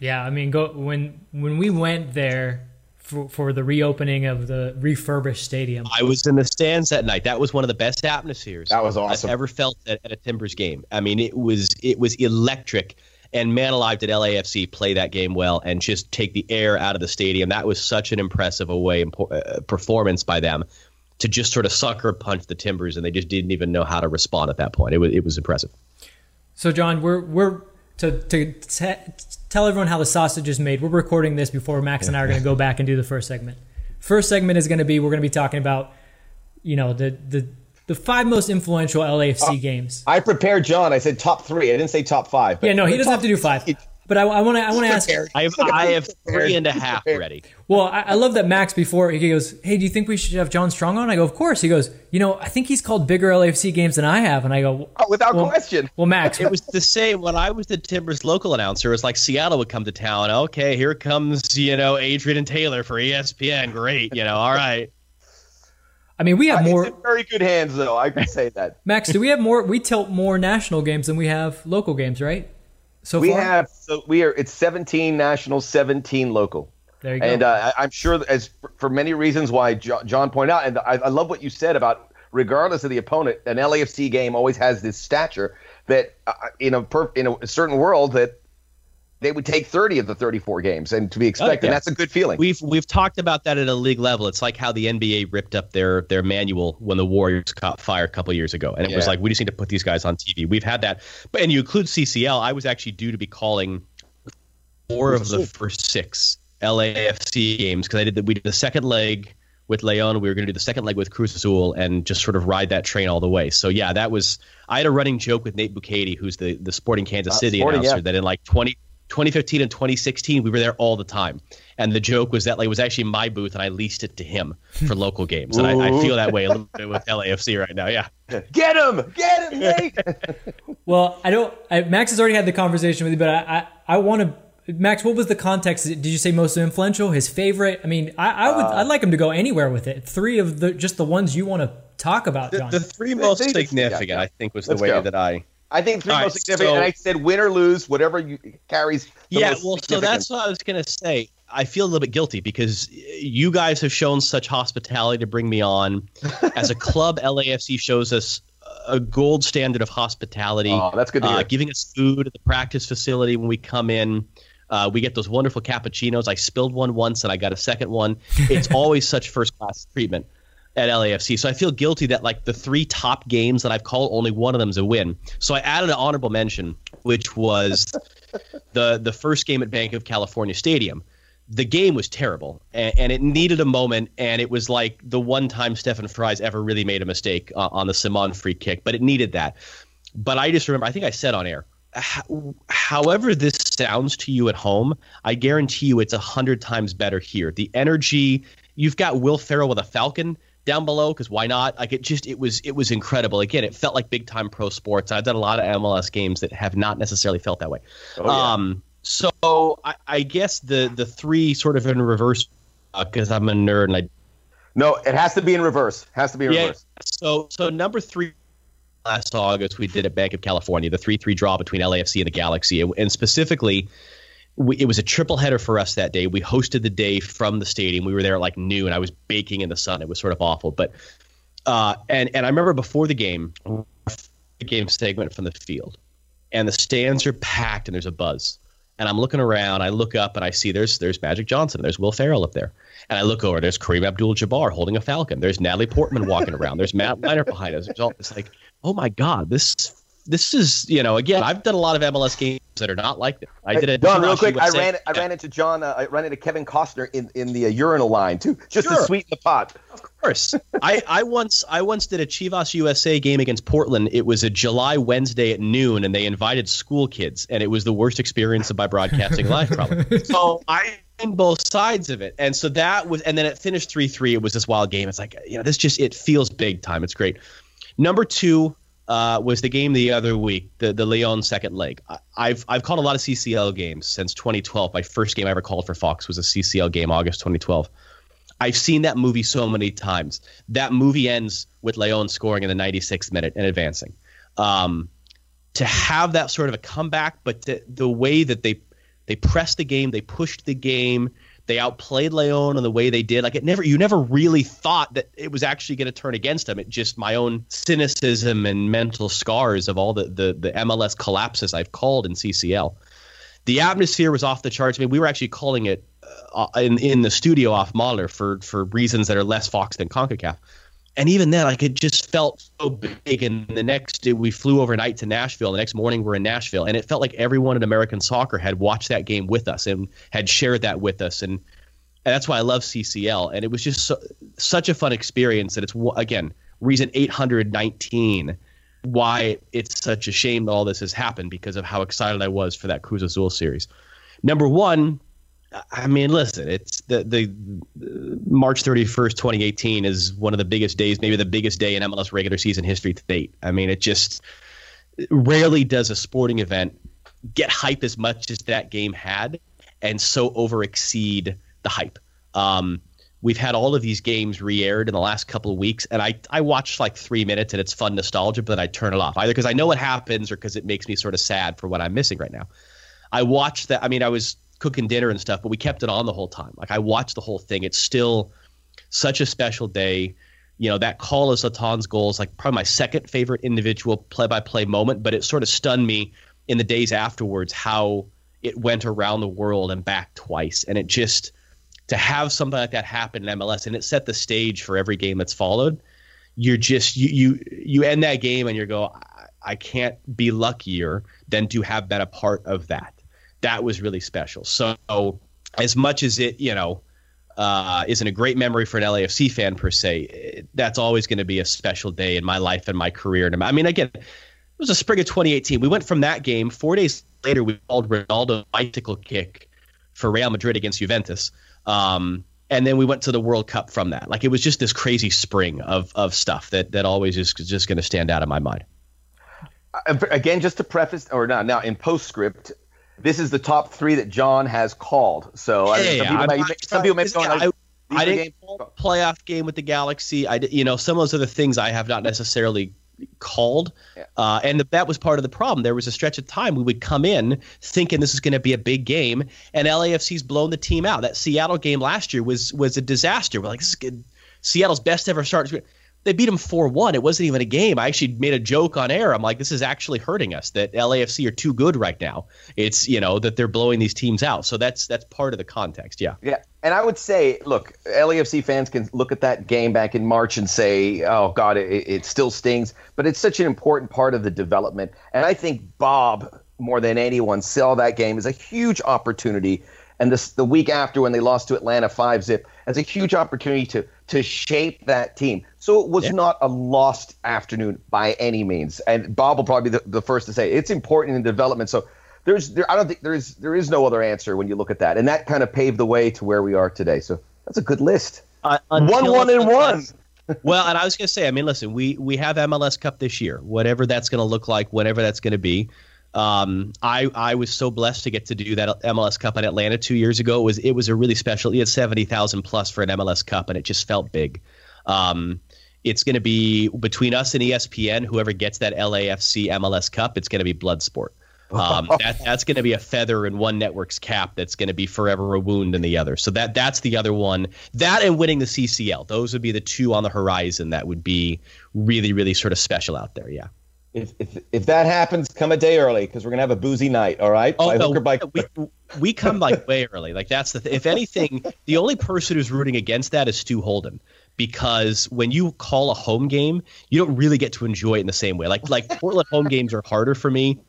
Yeah, I mean, go when when we went there for, for the reopening of the refurbished stadium. I was in the stands that night. That was one of the best atmospheres that was awesome. I've ever felt at, at a Timbers game. I mean, it was it was electric and man alive, did LAFC play that game well and just take the air out of the stadium. That was such an impressive away uh, performance by them to just sort of sucker punch the Timbers, and they just didn't even know how to respond at that point. It was it was impressive. So, John, we're we're to to t- tell everyone how the sausage is made. We're recording this before Max and I are going to go back and do the first segment. First segment is going to be we're going to be talking about you know the the the five most influential LAFC uh, games. I prepared John. I said top three. I didn't say top five. yeah, no, he doesn't have to do five. But I want to. I want to ask. I have, *laughs* I have three and a half ready. Well, I, I, love that Max before he goes, "Hey, do you think we should have John Strong on?" I go, "Of course." He goes, "You know, I think he's called bigger LAFC games than I have." And I go, oh, "Without well, question." Well, Max, it was the same when I was the Timbers local announcer. It was like Seattle would come to town. Okay, here comes you know Adrian and Taylor for ESPN. Great, you know, all right. I mean, we have uh, more. very good hands, though. I can say that. *laughs* Max, do we have more? We tilt more national games than we have local games, right? So we far? have. So we are. It's 17 national, 17 local. There you go. And uh, I'm sure, as for many reasons, why John pointed out, and I, I love what you said about regardless of the opponent, an LAFC game always has this stature that uh, in a per, in a certain world that they would take 30 of the 34 games and to be expected. Oh, yeah. That's a good feeling. We've we've talked about that at a league level. It's like how the NBA ripped up their their manual when the Warriors caught fire a couple years ago, and it yeah. was like we just need to put these guys on TV. We've had that, but and you include CCL. I was actually due to be calling four of the first six LAFC games because I did the, we did the second leg with Leon. We were going to do the second leg with Cruz Azul and just sort of ride that train all the way. So yeah, that was. I had a running joke with Nate Bukaty, who's the the Sporting Kansas uh, City sporting, announcer, yeah. that in like 20, 2015 and 2016 we were there all the time. And the joke was that like it was actually my booth and I leased it to him for *laughs* local games. And I, I, feel that way a little bit with LAFC right now. Yeah. *laughs* Get him, get him, Nate. *laughs* well, I don't. I, Max has already had the conversation with you, but I I, I want to Max, what was the context? Did you say most influential? His favorite? I mean, I, I would, uh, I'd like him to go anywhere with it. Three of the just the ones you want to talk about, John. The, the three most significant, yeah, I think, was the way go. that I. I think three All most right, significant, so, and I said win or lose, whatever you carries. yeah, well, so that's what I was gonna say. I feel a little bit guilty because you guys have shown such hospitality to bring me on. *laughs* As a club, LAFC shows us a gold standard of hospitality. Oh, that's good. Uh, giving us food at the practice facility when we come in. Uh, we get those wonderful cappuccinos. I spilled one once and I got a second one. It's *laughs* always such first class treatment at LAFC. So I feel guilty that like the three top games that I've called, only one of them is a win. So I added an honorable mention, which was *laughs* the the first game at Banc of California Stadium. The game was terrible, and, and, it needed a moment. And it was like the one time Stefan Frei ever really made a mistake uh, on the Ciman free kick, but it needed that. But I just remember, I think I said on air, however this sounds to you at home, I guarantee you it's a hundred times better here. The energy you've got Will Ferrell with a Falcon down below because why not? Like it just it was it was incredible. Again, it felt like big time pro sports. I've done a lot of MLS games that have not necessarily felt that way. Oh, yeah. Um, so I, I, guess the the three sort of in reverse because uh, I'm a nerd and I. No, it has to be in reverse. Has to be in yeah, reverse. So so number three last August we did at Banc of California, the 3 3 draw between LAFC and the Galaxy. And specifically, we, it was a triple header for us that day. We hosted the day from the stadium. We were there at like noon. I was baking in the sun. It was sort of awful. But, uh, and, and I remember before the game, the game segment from the field, and the stands are packed and there's a buzz. And I'm looking around. I look up and I see there's there's Magic Johnson. There's Will Ferrell up there. And I look over. There's Kareem Abdul-Jabbar holding a Falcon. There's Natalie Portman walking around. There's Matt Leinart behind us. All, it's like oh my god, this this is you know again I've done a lot of MLS games that are not like this. I did it. John, real quick, I ran I ran into John. Uh, I ran into Kevin Costner in, in the uh, urinal line too, just sure. to sweeten the pot. Of course, I, I once I once did a Chivas USA game against Portland. It was a July Wednesday at noon, and they invited school kids, and it was the worst experience of my broadcasting life probably. *laughs* So I in both sides of it. And so that was, and then it finished 3 3. It was this wild game. It's like, you know, this just, it feels big time. It's great. Number two uh, was the game the other week, the the Leon second leg. I've I've called a lot of CCL games since 2012. My first game I ever called for Fox was a CCL game, August 2012. I've seen that movie so many times. That movie ends with Leon scoring in the 96th minute and advancing. Um, to have that sort of a comeback, but the, the way that they they pressed the game, they pushed the game, they outplayed Leon in the way they did. Like it never, you never really thought that it was actually going to turn against them. It just my own cynicism and mental scars of all the the, the MLS collapses I've called in CCL. The atmosphere was off the charts. I mean, we were actually calling it uh, in in the studio off Mahler for for reasons that are less Fox than Concacaf. And even then, like it just felt so big. And the next day, we flew overnight to Nashville. The next morning, we're in Nashville, and it felt like everyone in American soccer had watched that game with us and had shared that with us. And, and that's why I love CCL. And it was just so, such a fun experience that it's again reason 819 why it's such a shame that all this has happened because of how excited I was for that Cruz Azul series. Number one, I mean, listen, it's the the March 31st, 2018 is one of the biggest days, maybe the biggest day in MLS regular season history to date. I mean, it just rarely does a sporting event get hype as much as that game had and so over exceed the hype. Um, we've had all of these games re-aired in the last couple of weeks and I, I watch like three minutes and it's fun nostalgia but then i turn it off either because i know what happens or because it makes me sort of sad for what i'm missing right now i watched that i mean i was cooking dinner and stuff, but we kept it on the whole time. Like I watched the whole thing. It's still such a special day. You know, that call of Zlatan's goal is like probably my second favorite individual play by play moment, but it sort of stunned me in the days afterwards how it went around the world and back twice. And it just to have something like that happen in MLS and it set the stage for every game that's followed. You're just you you you end that game and you go, I, I can't be luckier than to have been a part of that that was really special. So as much as it, you know, uh, isn't a great memory for an LAFC fan per se, that's always going to be a special day in my life and my career. And I mean, again, it was a spring of 2018. We went from that game. Four days later, we called Ronaldo bicycle kick for Real Madrid against Juventus. Um, and then we went to the World Cup from that. Like it was just this crazy spring of of stuff that that always is just going to stand out in my mind. Uh, again, just to preface, or not now in postscript, this is the top three that John has called. So yeah, some, people may, some people may be going, I, I didn't playoff game with the Galaxy. I did, you know some of those other things I have not necessarily called. Yeah. Uh, and the, that was part of the problem. There was a stretch of time we would come in thinking this is going to be a big game, and LAFC's blown the team out. That Seattle game last year was was a disaster. We're like, this is good. Seattle's best ever start they beat them 4-1 it wasn't even a game. I actually made a joke on air. I'm like this is actually hurting us that lafc are too good right now. It's you know that they're blowing these teams out. So that's that's part of the context. Yeah. Yeah. And i would say look lafc fans can look at that game back in march and say oh god it, it still stings. But it's such an important part of the development. And i think bob more than anyone saw that game as a huge opportunity and this the week after when they lost to atlanta 5 zip as a huge opportunity to to shape that team. So it was yeah. not a lost afternoon by any means. And Bob will probably be the, the first to say it's important in development. So there's there I don't think there is there is no other answer when you look at that. And that kind of paved the way to where we are today. So that's a good list. Uh, one one and one. *laughs* well, and I was going to say, I mean, listen, we we have MLS Cup this year, whatever that's going to look like, whatever that's going to be. Um, I I was so blessed to get to do that MLS Cup in Atlanta two years ago. It was it was a really special. You had seventy thousand plus for an MLS Cup, and it just felt big. Um, it's going to be between us and ESPN. Whoever gets that LAFC MLS Cup, it's going to be blood sport. Um, *laughs* that, that's going to be a feather in one network's cap. That's going to be forever a wound in the other. So that that's the other one. That and winning the CCL. Those would be the two on the horizon. That would be really really sort of special out there. Yeah if, if if that happens, come a day early because we're gonna have a boozy night. All right. Oh no, we, we come like *laughs* way early. Like that's the th- if anything, the only person who's rooting against that is Stu Holden because when you call a home game, you don't really get to enjoy it in the same way. Like like Portland home *laughs* games are harder for me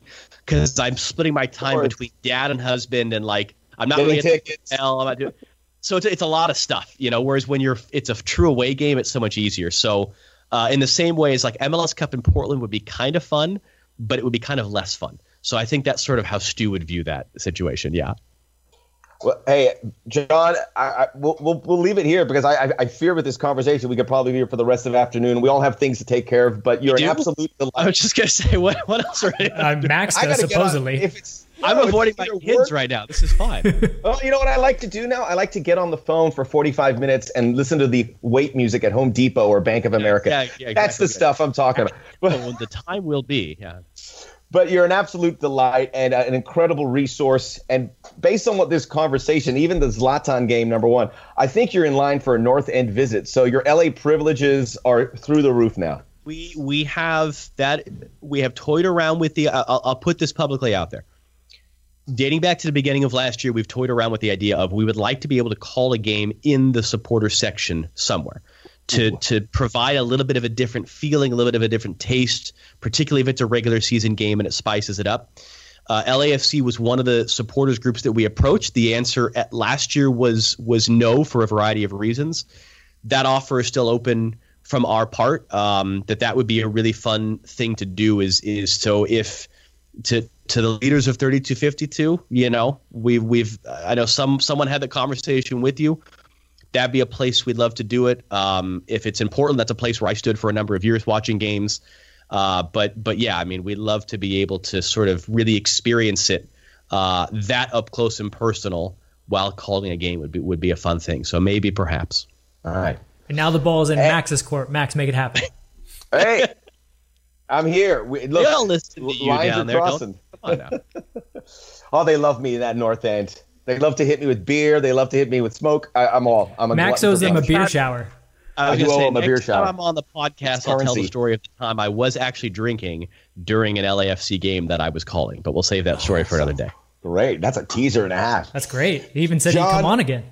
because I'm splitting my time between dad and husband and like I'm not Getting really tickets. Hell, I'm not doing. So it's it's a lot of stuff, you know. Whereas when you're it's a true away game, it's so much easier. So uh, in the same way as like MLS Cup in Portland would be kind of fun, but it would be kind of less fun. So I think that's sort of how Stu would view that situation. Yeah. Well, hey, John, I, I, we'll, we'll, we'll leave it here because I, I, I, fear with this conversation we could probably be here for the rest of the afternoon. We all have things to take care of, but you're you an absolute delight. I was just gonna say, what what else are you? Uh, Max, does supposedly? if it's I'm avoiding my kids work. right now. This is fine. *laughs* well, you know what I like to do now? I like to get on the phone for 45 minutes and listen to the wait music at Home Depot or Bank of America. Yeah, yeah, exactly. That's the stuff I'm talking about. But, the time will be. Yeah. But you're an absolute delight and uh, an incredible resource. And based on what this conversation, even the Zlatan game, number one, I think you're in line for a North End visit. So your LA privileges are through the roof now. We we have that. We have toyed around with the. I'll, I'll put this publicly out there dating back to the beginning of last year, we've toyed around with the idea of we would like to be able to call a game in the supporter section somewhere to to provide a little bit of a different feeling, a little bit of a different taste, particularly if it's a regular season game and it spices it up. Uh, LAFC was one of the supporters groups that we approached. The answer at last year was was no for a variety of reasons. That offer is still open from our part. Um, that that would be a really fun thing to do. Is is so if to to the leaders of 3252 you know we've we've i know some someone had the conversation with you. That'd be a place we'd love to do it. Um, if it's important that's a place where i stood for a number of years watching games. Uh, but but yeah i mean we'd love to be able to sort of really experience it uh, that up close and personal while calling a game would be would be a fun thing. So maybe perhaps. All right. And now the ball is in hey. max's court. Max make it happen. Hey I'm here. We, look, they all listen to you lines down are crossing. *laughs* There. oh, they love me in that North End. They love to hit me with beer. They love to hit me with smoke. I, am all. I'm a Max owes them a beer shower. I was going to say, a beer shower. time I'm on the podcast, I'll tell the story of the time I was actually drinking during an LAFC game that I was calling. But we'll save that story for another day. Great. That's a teaser and a half. That's great. He even said John, he'd come on again.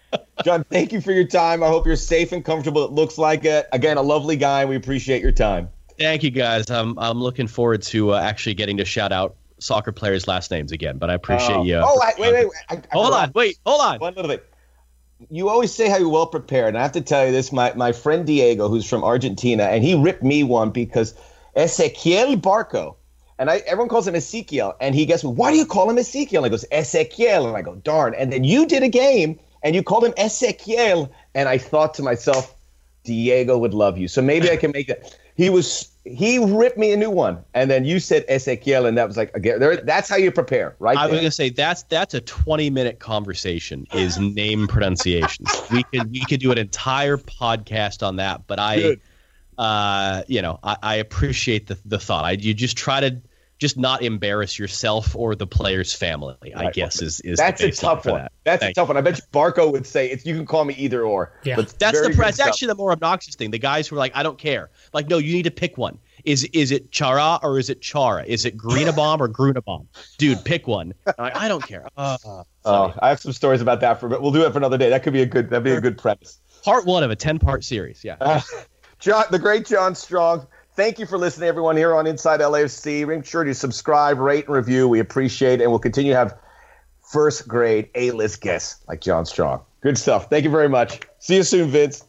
*laughs* John, thank you for your time. I hope you're safe and comfortable. It looks like it. Again, a lovely guy. We appreciate your time. Thank you, guys. I'm I'm looking forward to uh, actually getting to shout out soccer players' last names again. But I appreciate oh. you. Uh, oh, wait, wait, wait. I, I hold on, wait, hold on. One little bit. you always say how you're well prepared, and I have to tell you this: my my friend Diego, who's from Argentina, and he ripped me one because Ezequiel Barco, and I everyone calls him Ezekiel, and he gets me, why do you call him Ezekiel? And I goes Ezequiel, and I go darn, and then you did a game and you called him Ezequiel, and I thought to myself, Diego would love you, so maybe I can make that. He was he ripped me a new one, and then you said Ezekiel, and that was like again. There, that's how you prepare, right? I was there. gonna say that's that's a twenty minute conversation is *laughs* name pronunciations. we could we could do an entire podcast on that, but I, uh, you know, I, I appreciate the the thought. I you just try to just not embarrass yourself or the player's family. I Right. guess is is That's the a tough for one. That. That's Thank a tough one. I bet you Barco would say it's you can call me either or. Yeah. But That's the good that's stuff. actually the more obnoxious thing. The guys who are like, I don't care. Like, no, you need to pick one. Is is it Chara or is it Chara? Is it Greenabaum or Grunabomb? Dude, pick one. I'm like, I don't care. Uh, Oh, I have some stories about that for, but we'll do it for another day. That could be a good. That'd be a good premise. part one of a ten part series. Yeah. Uh, *laughs* John, the great John Strong. Thank you for listening, everyone here on Inside LAFC. Make sure to subscribe, rate, and review. We appreciate, it, and we'll continue to have first grade A list guests like John Strong. Good stuff. Thank you very much. See you soon, Vince.